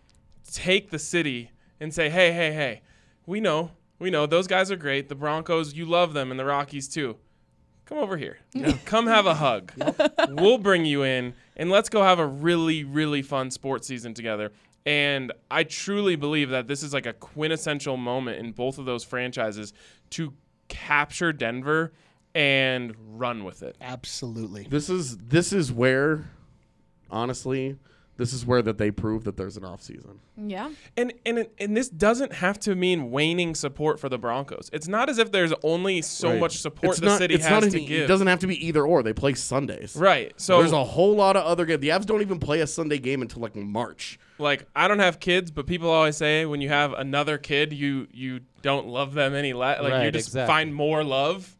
take the city and say, hey, hey, hey, we know, we know those guys are great. The Broncos, you love them, and the Rockies too. Come over here. Come have a hug. we'll bring you in, and let's go have a really, really fun sports season together. And I truly believe that this is like a quintessential moment in both of those franchises to capture Denver and run with it. Absolutely. This is this is where, honestly, this is where that they prove that there's an off season. Yeah. And and and this doesn't have to mean waning support for the Broncos. It's not as if there's only so Right. much support It's the not- city it's has not to an- give. It doesn't have to be either or. They play Sundays. right. So there's a whole lot of other games. The Avs don't even play a Sunday game until like March. like I don't have kids, but people always say when you have another kid, you you don't love them any less. Like you just exactly. find more love.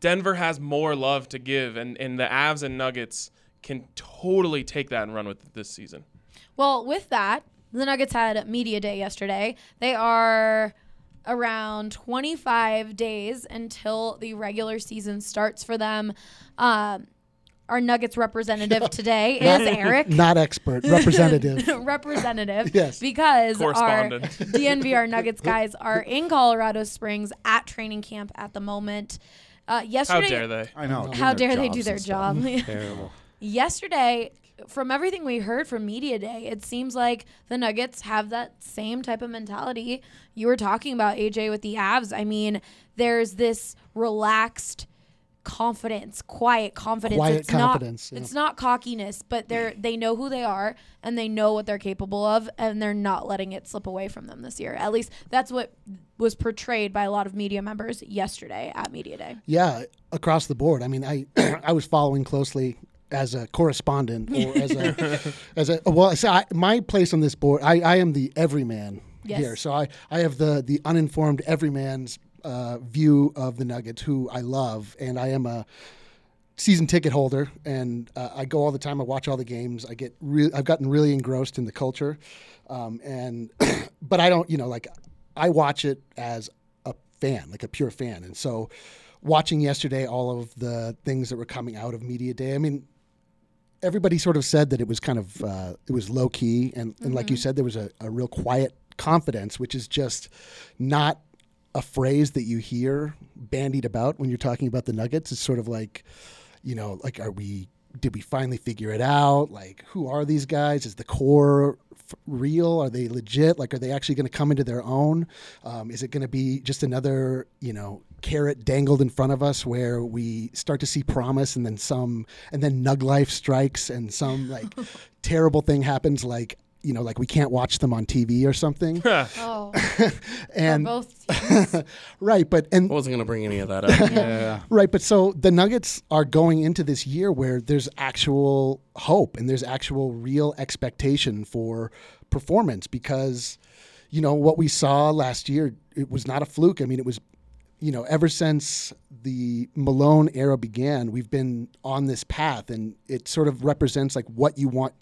Denver has more love to give, and and the Avs and Nuggets can totally take that and run with it this season. Well, with that, the Nuggets had media day yesterday. They are around 25 days until the regular season starts for them. Um, our Nuggets representative today is Eric. Not expert, representative. representative. Yes. Because our Correspondent. DNVR Nuggets guys are in Colorado Springs at training camp at the moment. Uh, How dare they? I know. How dare they do their job? Terrible. Yesterday from everything we heard from media day it seems like the nuggets have that same type of mentality you were talking about aj with the avs i mean there's this relaxed confidence, quiet confidence. Quiet it's confidence, Not, yeah. It's not cockiness, but they're they know who they are and they know what they're capable of, and they're not letting it slip away from them this year. At least that's what was portrayed by a lot of media members yesterday at media day. Yeah, across the board. I mean, I I was following closely as a correspondent or as a as a well. So I, my place on this board, I, I am the everyman Yes. here. So I I have the the uninformed everyman's uh, view of the Nuggets, who I love, and I am a season ticket holder, and uh, I go all the time. I watch all the games. I get re- I've gotten really engrossed in the culture, um, and but I don't, you know, like I watch it as a fan, like a pure fan, and so watching yesterday all of the things that were coming out of media day. I mean, everybody sort of said that it was kind of uh, it was low key, and, and like you said, there was a, a real quiet confidence, which is just not a phrase that you hear bandied about when you're talking about the Nuggets. It's sort of like, you know, like are we? Did we finally figure it out? Like, who are these guys? Is the core f- real? Are they legit? Like, are they actually going to come into their own? Um, is it going to be just another, you know, carrot dangled in front of us where we start to see promise and then some, and then Nug Life strikes and some like terrible thing happens, like you know, like we can't watch them on TV or something. Oh, and both teams. right, but and I wasn't going to bring any of that up. Yeah. Right, but so the Nuggets are going into this year where there's actual hope and there's actual real expectation for performance because you know what we saw last year it was not a fluke. I mean it was you know ever since the Malone era began we've been on this path and it sort of represents like what you want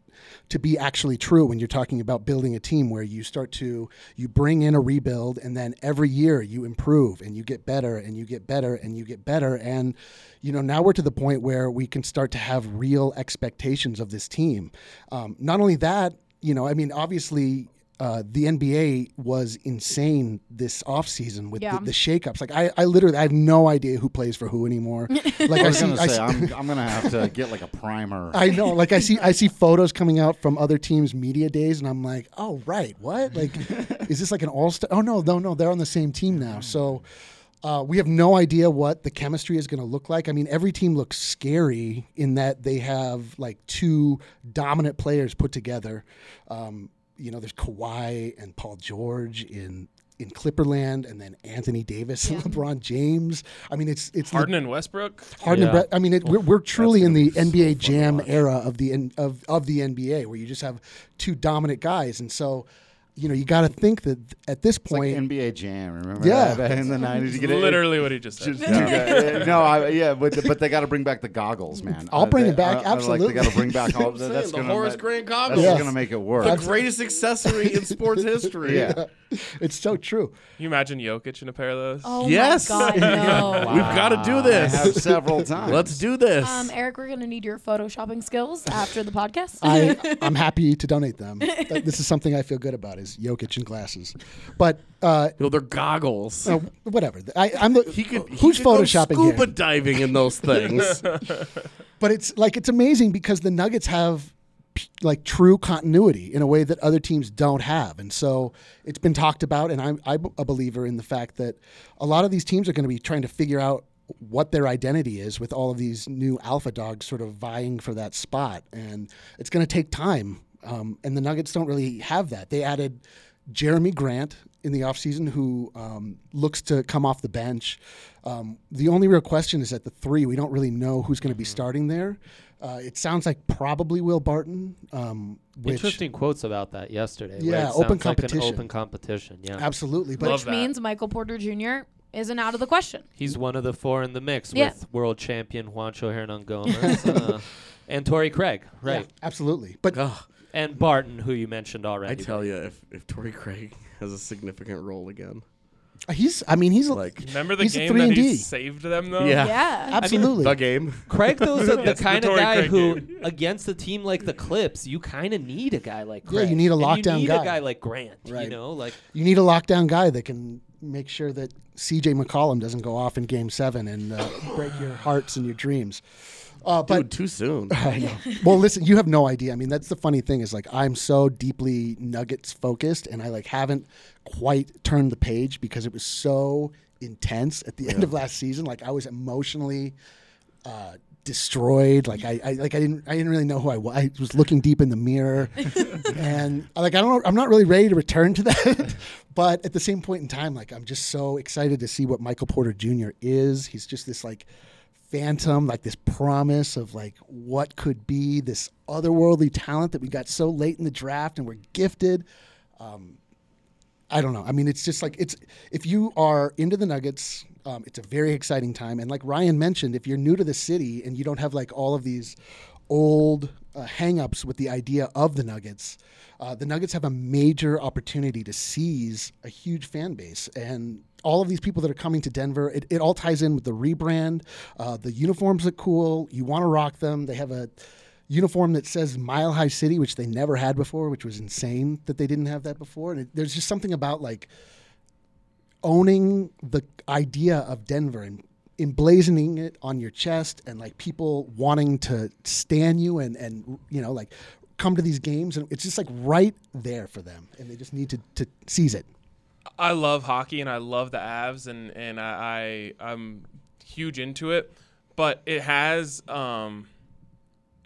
to be actually true when you're talking about building a team where you start to you bring in a rebuild and then every year you improve and you get better and you get better and you get better. And you know now we're to the point where we can start to have real expectations of this team. Um, not only that you know i mean obviously uh, the NBA was insane this offseason with Yeah. the, the shakeups. Like I, I literally I have no idea who plays for who anymore. Like I was see, gonna I say see- I'm, I'm gonna have to get like a primer. I know. Like I see I see photos coming out from other teams' media days, and I'm like, oh right, what? Like, is this like an all star? Oh no, no, no, they're on the same team now. So. Uh, we have no idea what the chemistry is going to look like. I mean, every team looks scary in that they have like two dominant players put together. Um, you know, there's Kawhi and Paul George in in Clipperland, and then Anthony Davis and LeBron James. I mean, it's it's Harden and Westbrook. Harden and Yeah. Brett. I mean, it, we're, we're truly in the be so NBA Jam era of the of of the NBA, where you just have two dominant guys, and so you know you got to think that at this It's like point, NBA Jam. Remember Yeah. that back in the nineties? You get it- Literally what he just said. Just- yeah, no, I, yeah, but but they got to bring back the goggles, man. I'll uh, bring they- it back, I- I like absolutely. they got to bring back all I'm that. That's the gonna Horace that- Grant That's goggles. Yes. gonna make it work. The greatest accessory in sports history. Yeah. it's so true. Can you imagine Jokic in a pair of those? Oh Yes. my God, no. We've got to do I this. have several times. Let's do this. Um, Eric, we're gonna need your photoshopping skills after the podcast. I I'm happy to donate them. This is something I feel good about is Jokic and glasses, but uh, no, they're goggles. uh, whatever. I, I'm the he could. he who's could go photoshopping scuba here? diving in those things. But it's like it's amazing because the Nuggets have like true continuity in a way that other teams don't have, and so it's been talked about. And I'm, I'm a believer in the fact that a lot of these teams are going to be trying to figure out what their identity is with all of these new alpha dogs sort of vying for that spot, and it's going to take time. Um, and the Nuggets don't really have that. They added Jerami Grant in the offseason who um, looks to come off the bench. Um, the only real question is at the three. We don't really know who's going to be starting there. Uh, it sounds like probably Will Barton. Um, which, Interesting quotes about that yesterday. where Yeah, it open sounds like an competition. open competition. Yeah, Absolutely. But Which means Michael Porter Jr. isn't out of the question. he's one of the four in the mix Yeah. with world champion Juancho Hernangomez uh, and Torrey Craig, right? yeah, absolutely. But Ugh, And Barton, who you mentioned already. I tell you, if if Torrey Craig has a significant role again, he's, I mean, he's like Remember the He's a game 3 that and he D. saved them though? Yeah. Yeah. absolutely. the game. Craig, though, is the It's the kind of Torrey guy Craig who, game. against a team like the Clips, you kind of need a guy like Yeah, Craig. you need a And lockdown you need guy. a guy like Grant. Right. You know, like you need a lockdown guy that can make sure that CJ McCollum doesn't go off in game seven and uh, break your hearts and your dreams. Uh, but Dude, too soon. I know. Well, listen, you have no idea. I mean, that's the funny thing is like I'm so deeply Nuggets focused, and I like haven't quite turned the page because it was so intense at the end of last season. Like I was emotionally uh, destroyed. Like I, I like I didn't I didn't really know who I was. I was looking deep in the mirror, and like I don't know. I'm not really ready to return to that. but at the same point in time, like I'm just so excited to see what Michael Porter Jr. is. He's just this like phantom, like this promise of like what could be this otherworldly talent that we got so late in the draft and we're gifted. Um, I don't know. I mean, it's just like it's if you are into the Nuggets, um, it's a very exciting time. And like Ryan mentioned, if you're new to the city and you don't have like all of these old uh, hangups with the idea of the Nuggets, uh, the Nuggets have a major opportunity to seize a huge fan base. And all of these people that are coming to Denver, it, it all ties in with the rebrand. Uh, the uniforms look cool. You want to rock them. They have a uniform that says Mile High City, which they never had before, which was insane that they didn't have that before. And it, there's just something about like owning the idea of Denver and emblazoning it on your chest and like people wanting to stand you and and you know like come to these games and it's just like right there for them and they just need to to seize it. I love hockey and I love the Avs and and I, I I'm huge into it, but it has um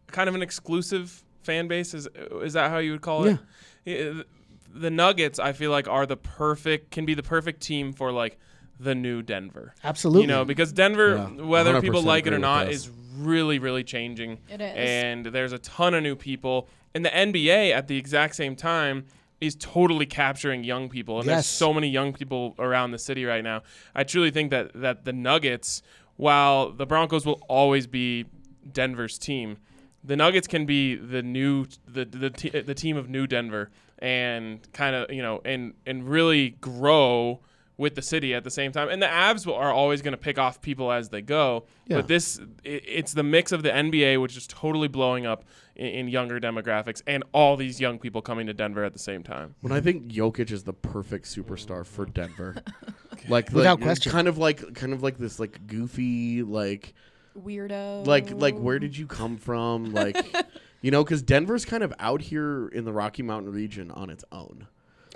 kind of an exclusive fan base. Is is that how you would call it? Yeah. The Nuggets, I feel like, are the perfect can be the perfect team for like the new Denver. Absolutely. You know, because Denver, Yeah, whether people like it or not, is really, really changing. It is. And there's a ton of new people. And the NBA at the exact same time is totally capturing young people. And there's so many young people around the city right now. I truly think that that the Nuggets, while the Broncos will always be Denver's team, the Nuggets can be the new the the, te- the team of new Denver and kind of you know and and really grow with the city at the same time. And the Avs will, are always going to pick off people as they go. Yeah. But this it, it's the mix of the NBA, which is totally blowing up in, in younger demographics, and all these young people coming to Denver at the same time. When I think Jokic is the perfect superstar for Denver, like Without like, question. kind of like kind of like this like goofy like Weirdo. like like where did you come from like you know because Denver's kind of out here in the Rocky Mountain region on its own.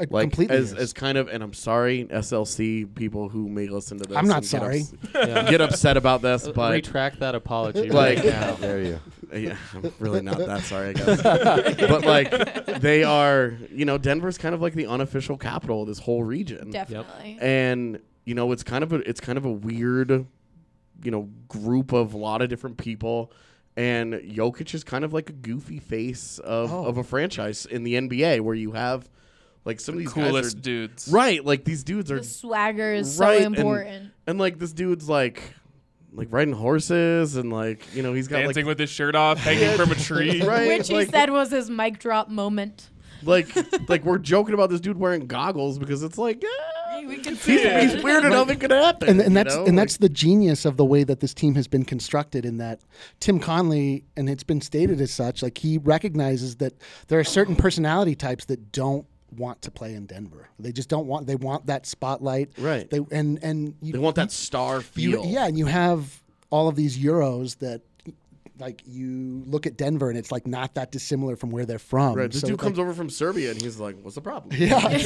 It Like completely as, is. as kind of, and I'm sorry, SLC people who may listen to this. I'm not and get sorry. ups- Yeah. get upset about this, but Retract that apology Like- right now. There you. yeah, I'm really not that sorry, I guess. but like, they are, you know, Denver's kind of like the unofficial capital of this whole region, Definitely. and you know, it's kind of a, it's kind of a weird, you know, group of a lot of different people. And Jokic is kind of like a goofy face of, Oh. of a franchise in the NBA, where you have like some of these guys Coolest are- dudes. right? Like these dudes are the swagger is right, so important. and like this dude's like like riding horses and like you know he's got Dancing like with his shirt off, hanging from a tree. right Which he like, said was his mic drop moment. like like we're joking about this dude wearing goggles because it's like yeah, We can see he's, he's weird enough it could happen and, and that's know? and Like, that's the genius of the way that this team has been constructed in that Tim Connelly and it's been stated as such like he recognizes that there are certain personality types that don't want to play in Denver. They just don't want they want that spotlight. Right. They and and you, they want that star you, feel yeah, and you have all of these euros that like you look at Denver and it's like not that dissimilar from where they're from. right this So, dude comes like, over from Serbia and he's like what's the problem Yeah, like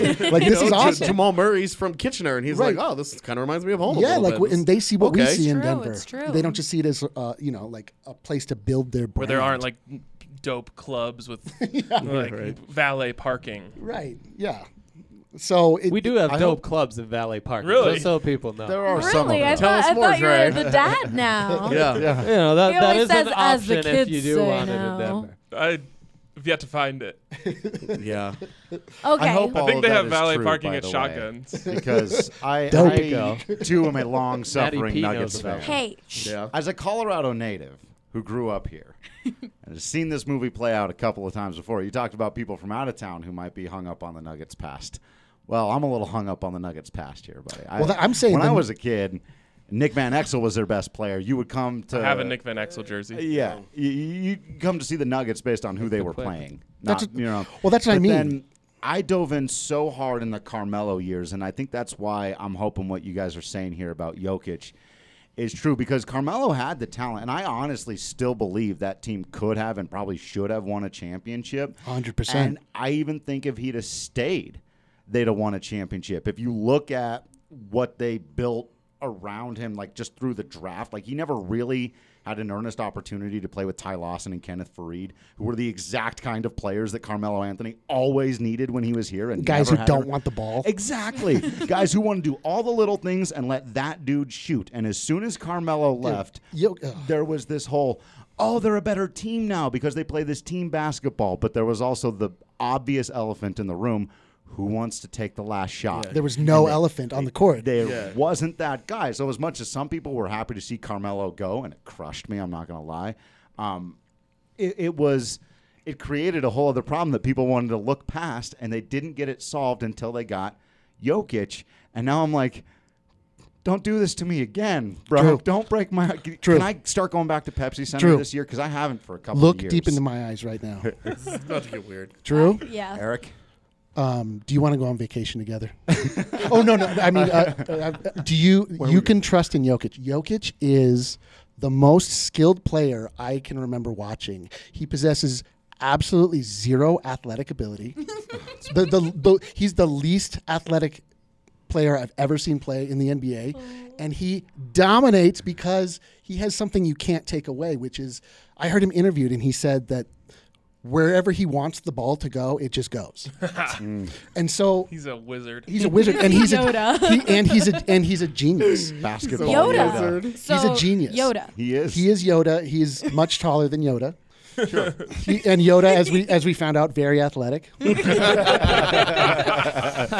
this know, is awesome. Jamal Murray's from Kitchener and he's Right. like oh this kind of reminds me of home yeah, little like bit. and they see what we Okay. see in True, Denver. it's true. They don't just see it as uh, you know like a place to build their brand. Where there aren't like dope clubs with like Right. valet parking. right. Yeah. So it, We do have I dope clubs in Valet Park. Really? Just so people know. There are some of Really? I them. Tell thought, us I more, thought you were the dad now. yeah you know that, He that always is says, an "As the option if you do say want it in Denver. I've yet to find it. yeah Okay. I hope I think they have valet true, parking at shotguns. because I, Dope. I Go. too am a long suffering Nuggets about fan. hey, shh. yeah As a Colorado native who grew up here and has seen this movie play out a couple of times before, you talked about people from out of town who might be hung up on the Nuggets past. Well, I'm a little hung up on the Nuggets past here, buddy. I, Well, th- I'm saying when I was a kid, Nick Van Exel was their best player. You would come to I have a Nick Van Exel jersey. Uh, yeah, you, you come to see the Nuggets based on who they were point. playing. That's Not, what- you know. well, that's what I mean. Then I dove in so hard in the Carmelo years, and I think that's why I'm hoping what you guys are saying here about Jokic is true because Carmelo had the talent, and I honestly still believe that team could have and probably should have won a championship. 100%. And I even think if he'd have stayed, they'd have won a championship. If you look at what they built around him, like just through the draft. Like he never really had an earnest opportunity to play with Ty Lawson and Kenneth Faried, who were the exact kind of players that Carmelo Anthony always needed when he was here. And Guys who don't an- want the ball. Exactly. Guys who want to do all the little things and let that dude shoot. And as soon as Carmelo left, there was this whole, oh, they're a better team now because they play this team basketball. But there was also the obvious elephant in the room. Who wants to take the last shot? There was no And elephant on the court. There Yeah. wasn't that guy. So as much as some people were happy to see Carmelo go, and it crushed me, I'm not going to lie. Um, it, it was it created a whole other problem that people wanted to look past, and they didn't get it solved until they got Jokic. And now I'm like, don't do this to me again, bro. True. Don't break my. Heart. Can True. I start going back to Pepsi Center True. this year? Because I haven't for a couple. Look of years. deep into my eyes right now. This is about to get weird. Drew, Yeah. Eric. Um, do you want to go on vacation together? oh no, no. I mean, uh, uh, do you? You can trust in Jokic. Jokic is the most skilled player I can remember watching. He possesses absolutely zero athletic ability. the, the, the, he's the least athletic player I've ever seen play in the NBA. And he dominates because he has something you can't take away, which is I heard him interviewed and he said that wherever he wants the ball to go, it just goes. And so He's a wizard. he's a wizard and he's Yoda. a he, and he's a and he's a genius. Basketball. Yoda. Yoda. So, He's a genius. Yoda. He is. He is Yoda. He's much taller than Yoda. He, and Yoda, as we as we found out, very athletic. I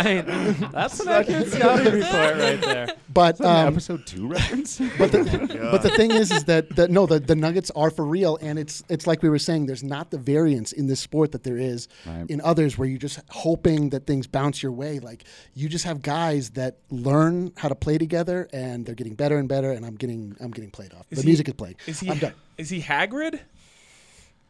mean, that's an accurate scouting report right there. But um, episode two reference. but the, but the thing is, is that the, no, the, the Nuggets are for real, and it's it's like we were saying. There's not the variance in this sport that there is Right. in others, where you're just hoping that things bounce your way. Like you just have guys that learn how to play together, and they're getting better and better. And I'm getting I'm getting played off. Is the he- music is playing. Is he I'm done. is he Hagrid?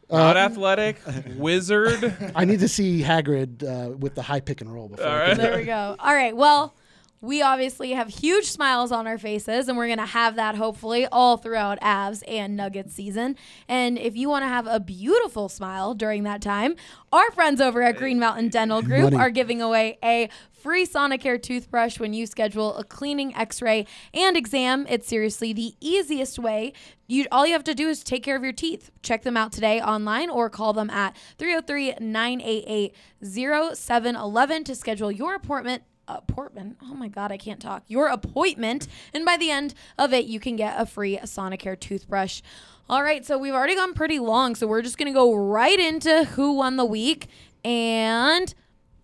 Uh, Not athletic, wizard. I need to see Hagrid uh, with the high pick and roll before. All I right. can- There we go. All right. Well, we obviously have huge smiles on our faces, and we're going to have that hopefully all throughout Avs and Nuggets season. And if you want to have a beautiful smile during that time, our friends over at Green Mountain Dental Group Money. are giving away a free Sonicare toothbrush when you schedule a cleaning, x-ray, and exam. It's seriously the easiest way. You all you have to do is take care of your teeth. Check them out today online or call them at 303-988-0711 to schedule your appointment appointment. Oh my god, I can't talk. Your appointment, and by the end of it, you can get a free Sonicare toothbrush. All right, so we've already gone pretty long, so we're just gonna go right into who won the week. And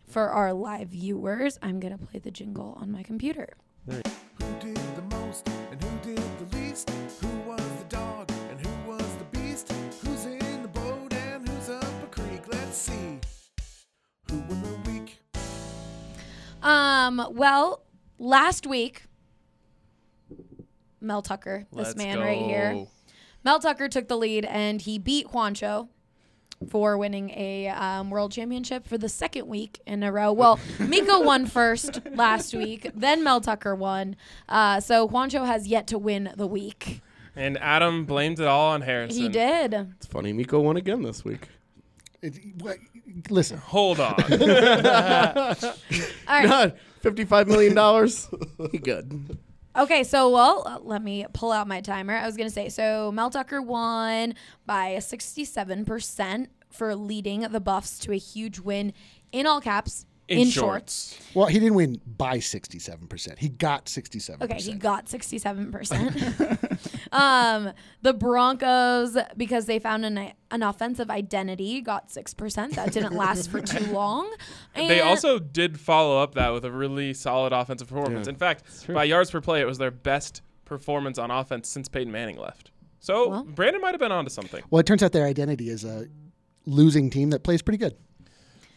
for our live viewers, I'm gonna play the jingle on my computer. Who did the most and who did the least? Who was the dog Um, well, last week, Mel Tucker, this Let's man right here. Mel Tucker took the lead and he beat Juancho for winning a um, world championship for the second week in a row. Well, Mikko won first last week, then Mel Tucker won. Uh, so Juancho has yet to win the week. And Adam blamed it all on Harrison. He did. It's funny. Mikko won again this week. It- what- listen, Hold on. All right. God, fifty-five million dollars. he good. Okay, so well, uh, let me pull out my timer. I was gonna say so. Mel Tucker won by sixty-seven percent for leading the Buffs to a huge win in all caps In in, shorts. shorts. well, he didn't win by 67%. He got 67%. Okay, he got sixty-seven percent. um, the Broncos because they found an an offensive identity got six percent. That didn't last for too long. And They also did follow up that with a really solid offensive performance. In fact, by yards per play, it was their best performance on offense since Peyton Manning left. So Well. Brandon might have been onto something. Well, it turns out their identity is a losing team that plays pretty good.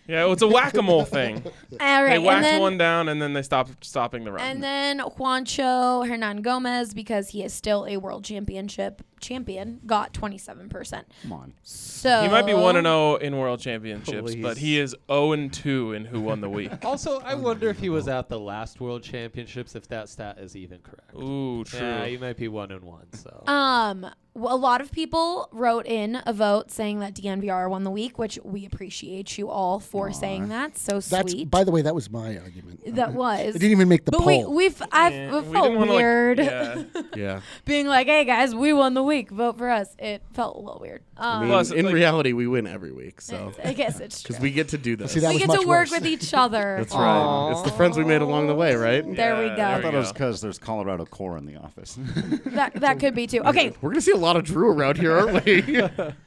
Yeah, it's a whack-a-mole thing. all right, They whacked then, one down and then they stopped stopping the run. And then Juancho Hernangomez because he is still a world championship champion got 27%. Come on. So He might be one and zero in world championships, but he is zero and two in who won the week. Also, I wonder if he was at the last World Championships, if that stat is even correct. Ooh, true. Yeah, you might be one and one. So Um, w- a lot of people wrote in a vote saying that DNVR won the week, which we appreciate you all for saying that. So That's sweet. by the way, that was my argument. that was. It didn't even make the but poll. we we've I've Yeah, we felt didn't wanna, like- weird yeah. Yeah. being like, "Hey guys, we won the week. Vote for us." It felt a little weird. Um, I mean, Plus, in like- reality, we win every week, so I guess it's true. because we get to do this. See, that we was get much to work worse. with each other. That's right. It's the friends we made along the way, right? There we Yeah, go. I thought it was because there's Colorado core in the office. That that could be too. Okay, We're gonna see a lot of Drew around here, aren't we?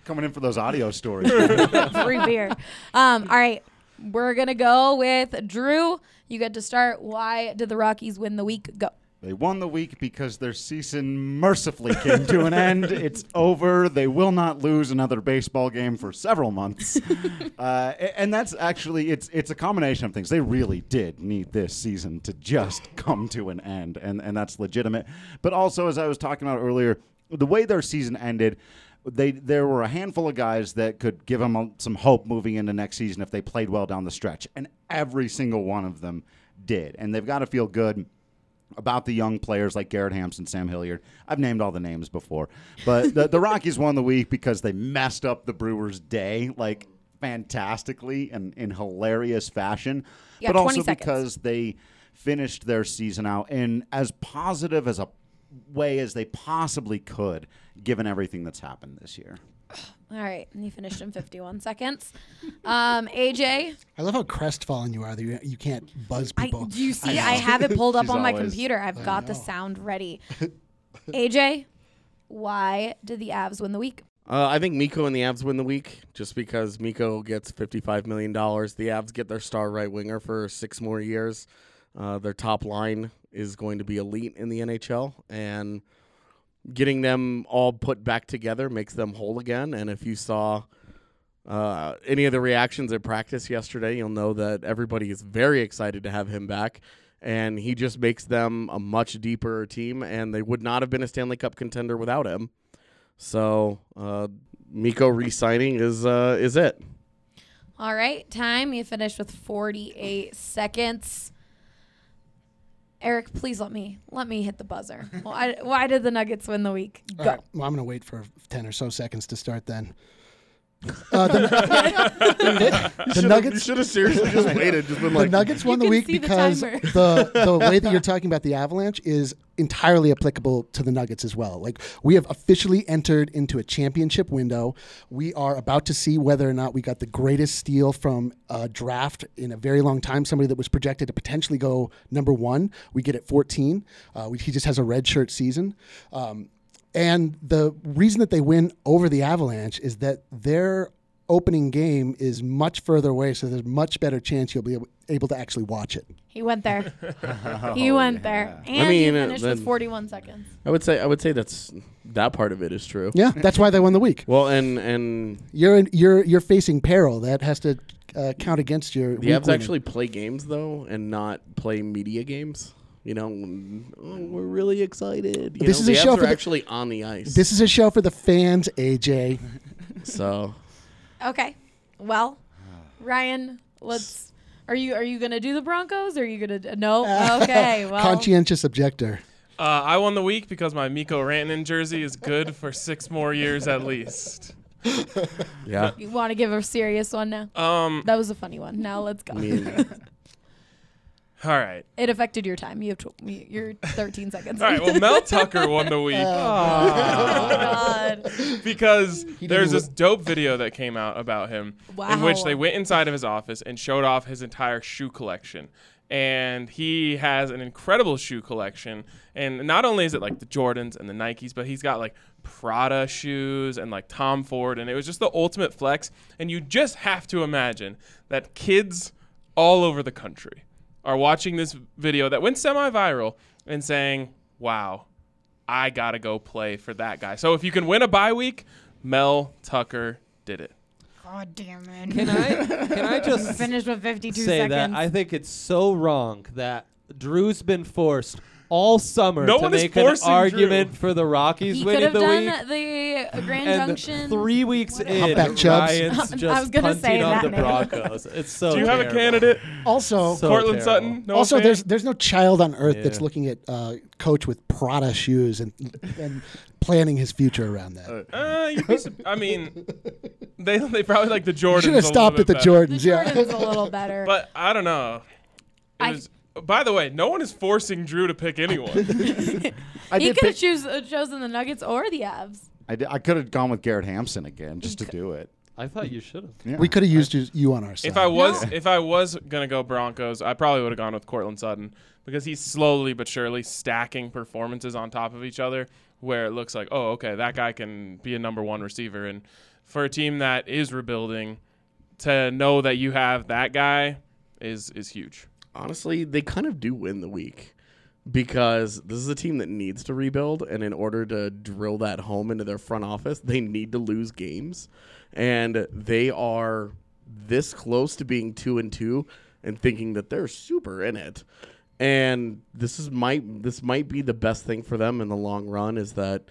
Coming in for those audio stories. free beer. Um, all right, we're gonna go with Drew. You get to start. Why did the Rockies win the week? Go. They won the week because their season mercifully came to an end. It's over. They will not lose another baseball game for several months. uh, and that's actually it's it's a combination of things. They really did need this season to just come to an end, and and that's legitimate. But also, as I was talking about earlier, the way their season ended. They there were a handful of guys that could give them a, some hope moving into next season if they played well down the stretch, and every single one of them did. And they've got to feel good about the young players like Garrett Hampson, Sam Hilliard. I've named all the names before, but the, the Rockies won the week because they messed up the Brewers' day like fantastically and in hilarious fashion, Yeah, but also seconds. because they finished their season out in as positive as a way as they possibly could, given everything that's happened this year. All right, and you finished in 51 seconds. Um, AJ, I love how crestfallen you are that you, you can't buzz I, people. do you see? I, have it pulled up She's on my always- computer. I've got the sound ready. AJ, why did the Avs win the week? Uh, I think Mikko and the Avs win the week just because Mikko gets $55 million. The Avs get their star right winger for six more years. Uh, their top line is going to be elite in the NHL, and getting them all put back together makes them whole again. And if you saw uh, any of the reactions at practice yesterday, you'll know that everybody is very excited to have him back. And he just makes them a much deeper team, and they would not have been a Stanley Cup contender without him. So uh, Mikko re-signing is uh, is it. All right, time. You finished with 48 seconds. Eric, please let me let me hit the buzzer. Why, why did the Nuggets win the week? Go. All right, well, I'm going to wait for 10 or so seconds to start then. Uh, the, the, the Nuggets. You should have seriously just waited. Just been the like, Nuggets won the week see the because timer. the the way that you're talking about the Avalanche is entirely applicable to the Nuggets as well. Like we have officially entered into a championship window. We are about to see whether or not we got the greatest steal from a draft in a very long time. Somebody that was projected to potentially go number one. We get at 14. Uh, we, he just has a red shirt season. Um, and the reason that they win over the Avalanche is that their opening game is much further away, so there's much better chance you'll be able, able to actually watch it. He went there. he went there. And mean, you uh, finished with 41 seconds. I would say I would say that's that part of it is true. Yeah, that's why they won the week. Well, and and You're in, you're you're facing peril that has to uh, count against your. the week Avs winning. actually play games though, and not play media games. You know, oh, we're really excited. You This know, is a the show Avs for are the- actually on the ice. This is a show for the fans, AJ. so Okay. Well, Ryan, let's. Are you are you gonna do the Broncos? Or are you gonna no? Okay. Well, Conscientious objector. Uh, I won the week because my Mikko Rantanen jersey is good for six more years at least. yeah, you want to give a serious one now? Um, That was a funny one. Now let's go. I mean, all right. It affected your time. You have tw- you- you're 13 seconds. All right. Well, Mel Tucker won the week oh God. because there's this dope video that came out about him in which they went inside of his office and showed off his entire shoe collection. And he has an incredible shoe collection. And not only is it like the Jordans and the Nikes, but he's got like Prada shoes and like Tom Ford. And it was just the ultimate flex. And you just have to imagine that kids all over the country are watching this video that went semi viral and saying, wow, I got to go play for that guy. So if you can win a bye week, Mel Tucker did it. God damn it. Can I can I just finish with 52 say seconds. that I think it's so wrong that Drew's been forced all summer No to one is make an forcing argument Drew. for the Rockies He could winning have the done week. the Grand and Junction. three weeks in, Humpback Chubs. Ryan's I was gonna punting say on that the name. Broncos. It's so. Do you have a terrible. candidate? Also, So Courtland terrible. Sutton? No also, fan? there's there's no child on earth that's Yeah. looking at uh, coach with Prada shoes and and planning his future around that. Uh, you'd be sup- I mean, they they probably like the Jordans. Should a have little stopped bit at the better. Jordans. the yeah. Jordan's a little better. But I don't know. It I- was, by the way, no one is forcing Drew to pick anyone. I he did could have pick, choose, uh, chosen the Nuggets or the Avs. I, did, I could have gone with Garrett Hampson again just to do it. I thought you should have. Yeah. We could have used you- you on our side. if I was if I was gonna go Broncos, I probably would have gone with Courtland Sutton because he's slowly but surely stacking performances on top of each other, where it looks like, oh, okay, that guy can be a number one receiver, and for a team that is rebuilding, to know that you have that guy is is huge. Honestly, they kind of do win the week because this is a team that needs to rebuild, and in order to drill that home into their front office, they need to lose games, and they are this close to being two and two and thinking that they're super in it. And this is might this might be the best thing for them in the long run is that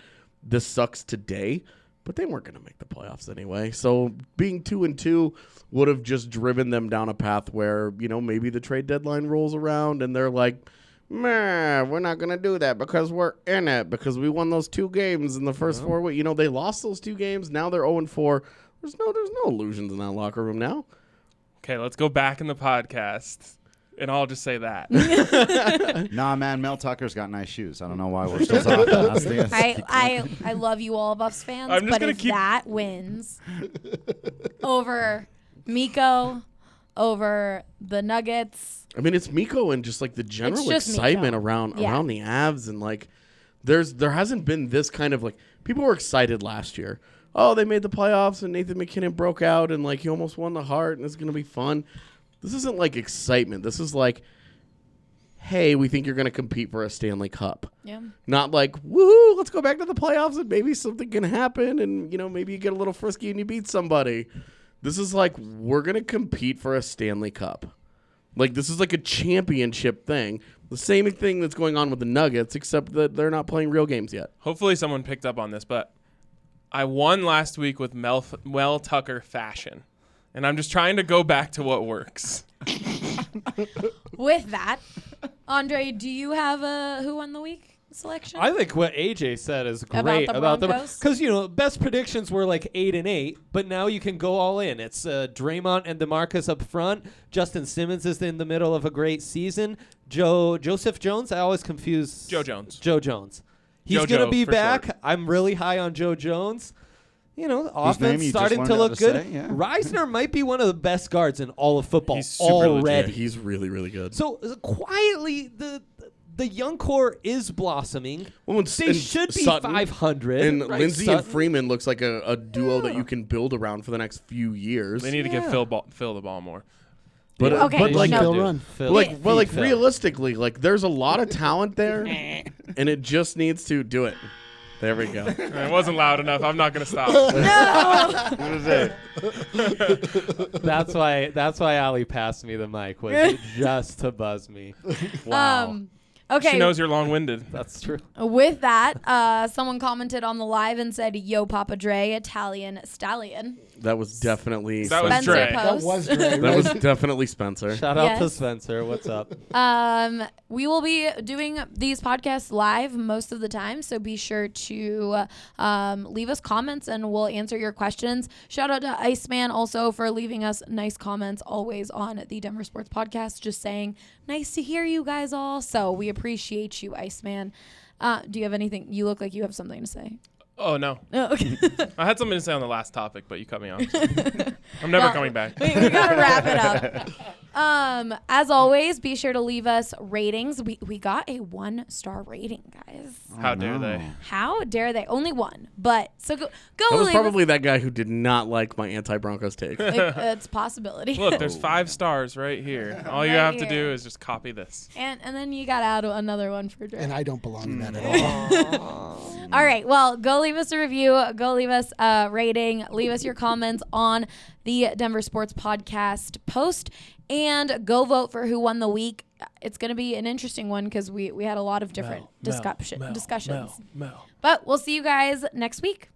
this sucks today, but they weren't going to make the playoffs anyway. So being two and two would have just driven them down a path where you know maybe the trade deadline rolls around and they're like, "Man, we're not going to do that because we're in it because we won those two games in the 1st four weeks. You know they lost those two games. Now they're zero and four. There's no there's no illusions in that locker room now. Okay, let's go back in the podcast, and I'll just say that. Nah, man, Mel Tucker's got nice shoes. I don't know why we're still talking. That's the, I, I I love you all Buffs fans, I'm just but gonna if keep- that wins over Mikko, over the Nuggets, I mean, it's Mikko and just like the general just excitement Mikko. around Yeah. around the Avs and like there's there hasn't been this kind of like people were excited last year. Oh, they made the playoffs and Nathan MacKinnon broke out and like he almost won the Hart and it's gonna be fun. This isn't like excitement. This is like, hey, we think you're gonna compete for a Stanley Cup. yeah. Not like, woohoo, let's go back to the playoffs and maybe something can happen and you know, maybe you get a little frisky and you beat somebody. This is like we're gonna compete for a Stanley Cup. Like this is like a championship thing. The same thing that's going on with the Nuggets, except that they're not playing real games yet. Hopefully, someone picked up on this, but I won last week with Mel, Mel Tucker fashion, and I'm just trying to go back to what works. With that, Andre, do you have a who won the week selection? I think what AJ said is great about the Broncos? because you know best predictions were like eight and eight, but now you can go all in. It's uh, Dre'Mont and Demarcus up front. Justin Simmons is in the middle of a great season. Joe Joseph Jones, I always confuse Joe Jones. Joe Jones. He's JoJo gonna be back. short. I'm really high on Joe Jones. You know, name offense you starting to look to good. say, yeah. Risner might be one of the best guards in all of football He's super legit. already. he's really, really good. So uh, quietly, the the young core is blossoming. Well, they should be Sutton 500. and right, Lindsay and Freeman looks like a, a duo that you can build around for the next few years. They need to give Yeah. Phil ball, Phil the ball more. but, uh, Okay, but like, no. Phil run. Phil- like, well, like Phil. realistically, like there's a lot of talent there, and it just needs to do it. There we go. It wasn't loud enough. I'm not gonna stop. no. What is it? that's why. That's why Allie passed me the mic was just to buzz me. Wow, Um, okay. She knows you're long-winded. that's true. With that, uh, someone commented on the live and said, "Yo, Papa Dre, Italian stallion." That was definitely That was Spencer Dre. That was Dre, that right? was definitely Spencer. Shout out to Yes. Spencer. What's up? Um, we will be doing these podcasts live most of the time, so be sure to um, leave us comments and we'll answer your questions. Shout out to Iceman also for leaving us nice comments always on the Denver Sports Podcast, just saying nice to hear you guys all. So we appreciate you, Iceman. Uh, do you have anything? You look like you have something to say. Oh no, Oh, okay. I had something to say on the last topic, but you cut me off. I'm never Well, coming back. we, we gotta wrap it up. Um, as always, be sure to leave us ratings. We we got a one star rating, guys. How dare they? How dare they? Only one, but so go go. That was leave us- probably that guy who did not like my anti-Broncos take. It- it's a possibility. Look, there's five stars right here. All you Right have to here. do is just copy this. and and then you got to add another one for Dre. and I don't belong in that at all. All right. Well, go leave us a review. Go leave us a rating. Leave us your comments on the Denver Sports Podcast post. And go vote for who won the week it's going to be an interesting one because we we had a lot of different Mel, discussion Mel, discussions. Mel. But we'll see you guys next week.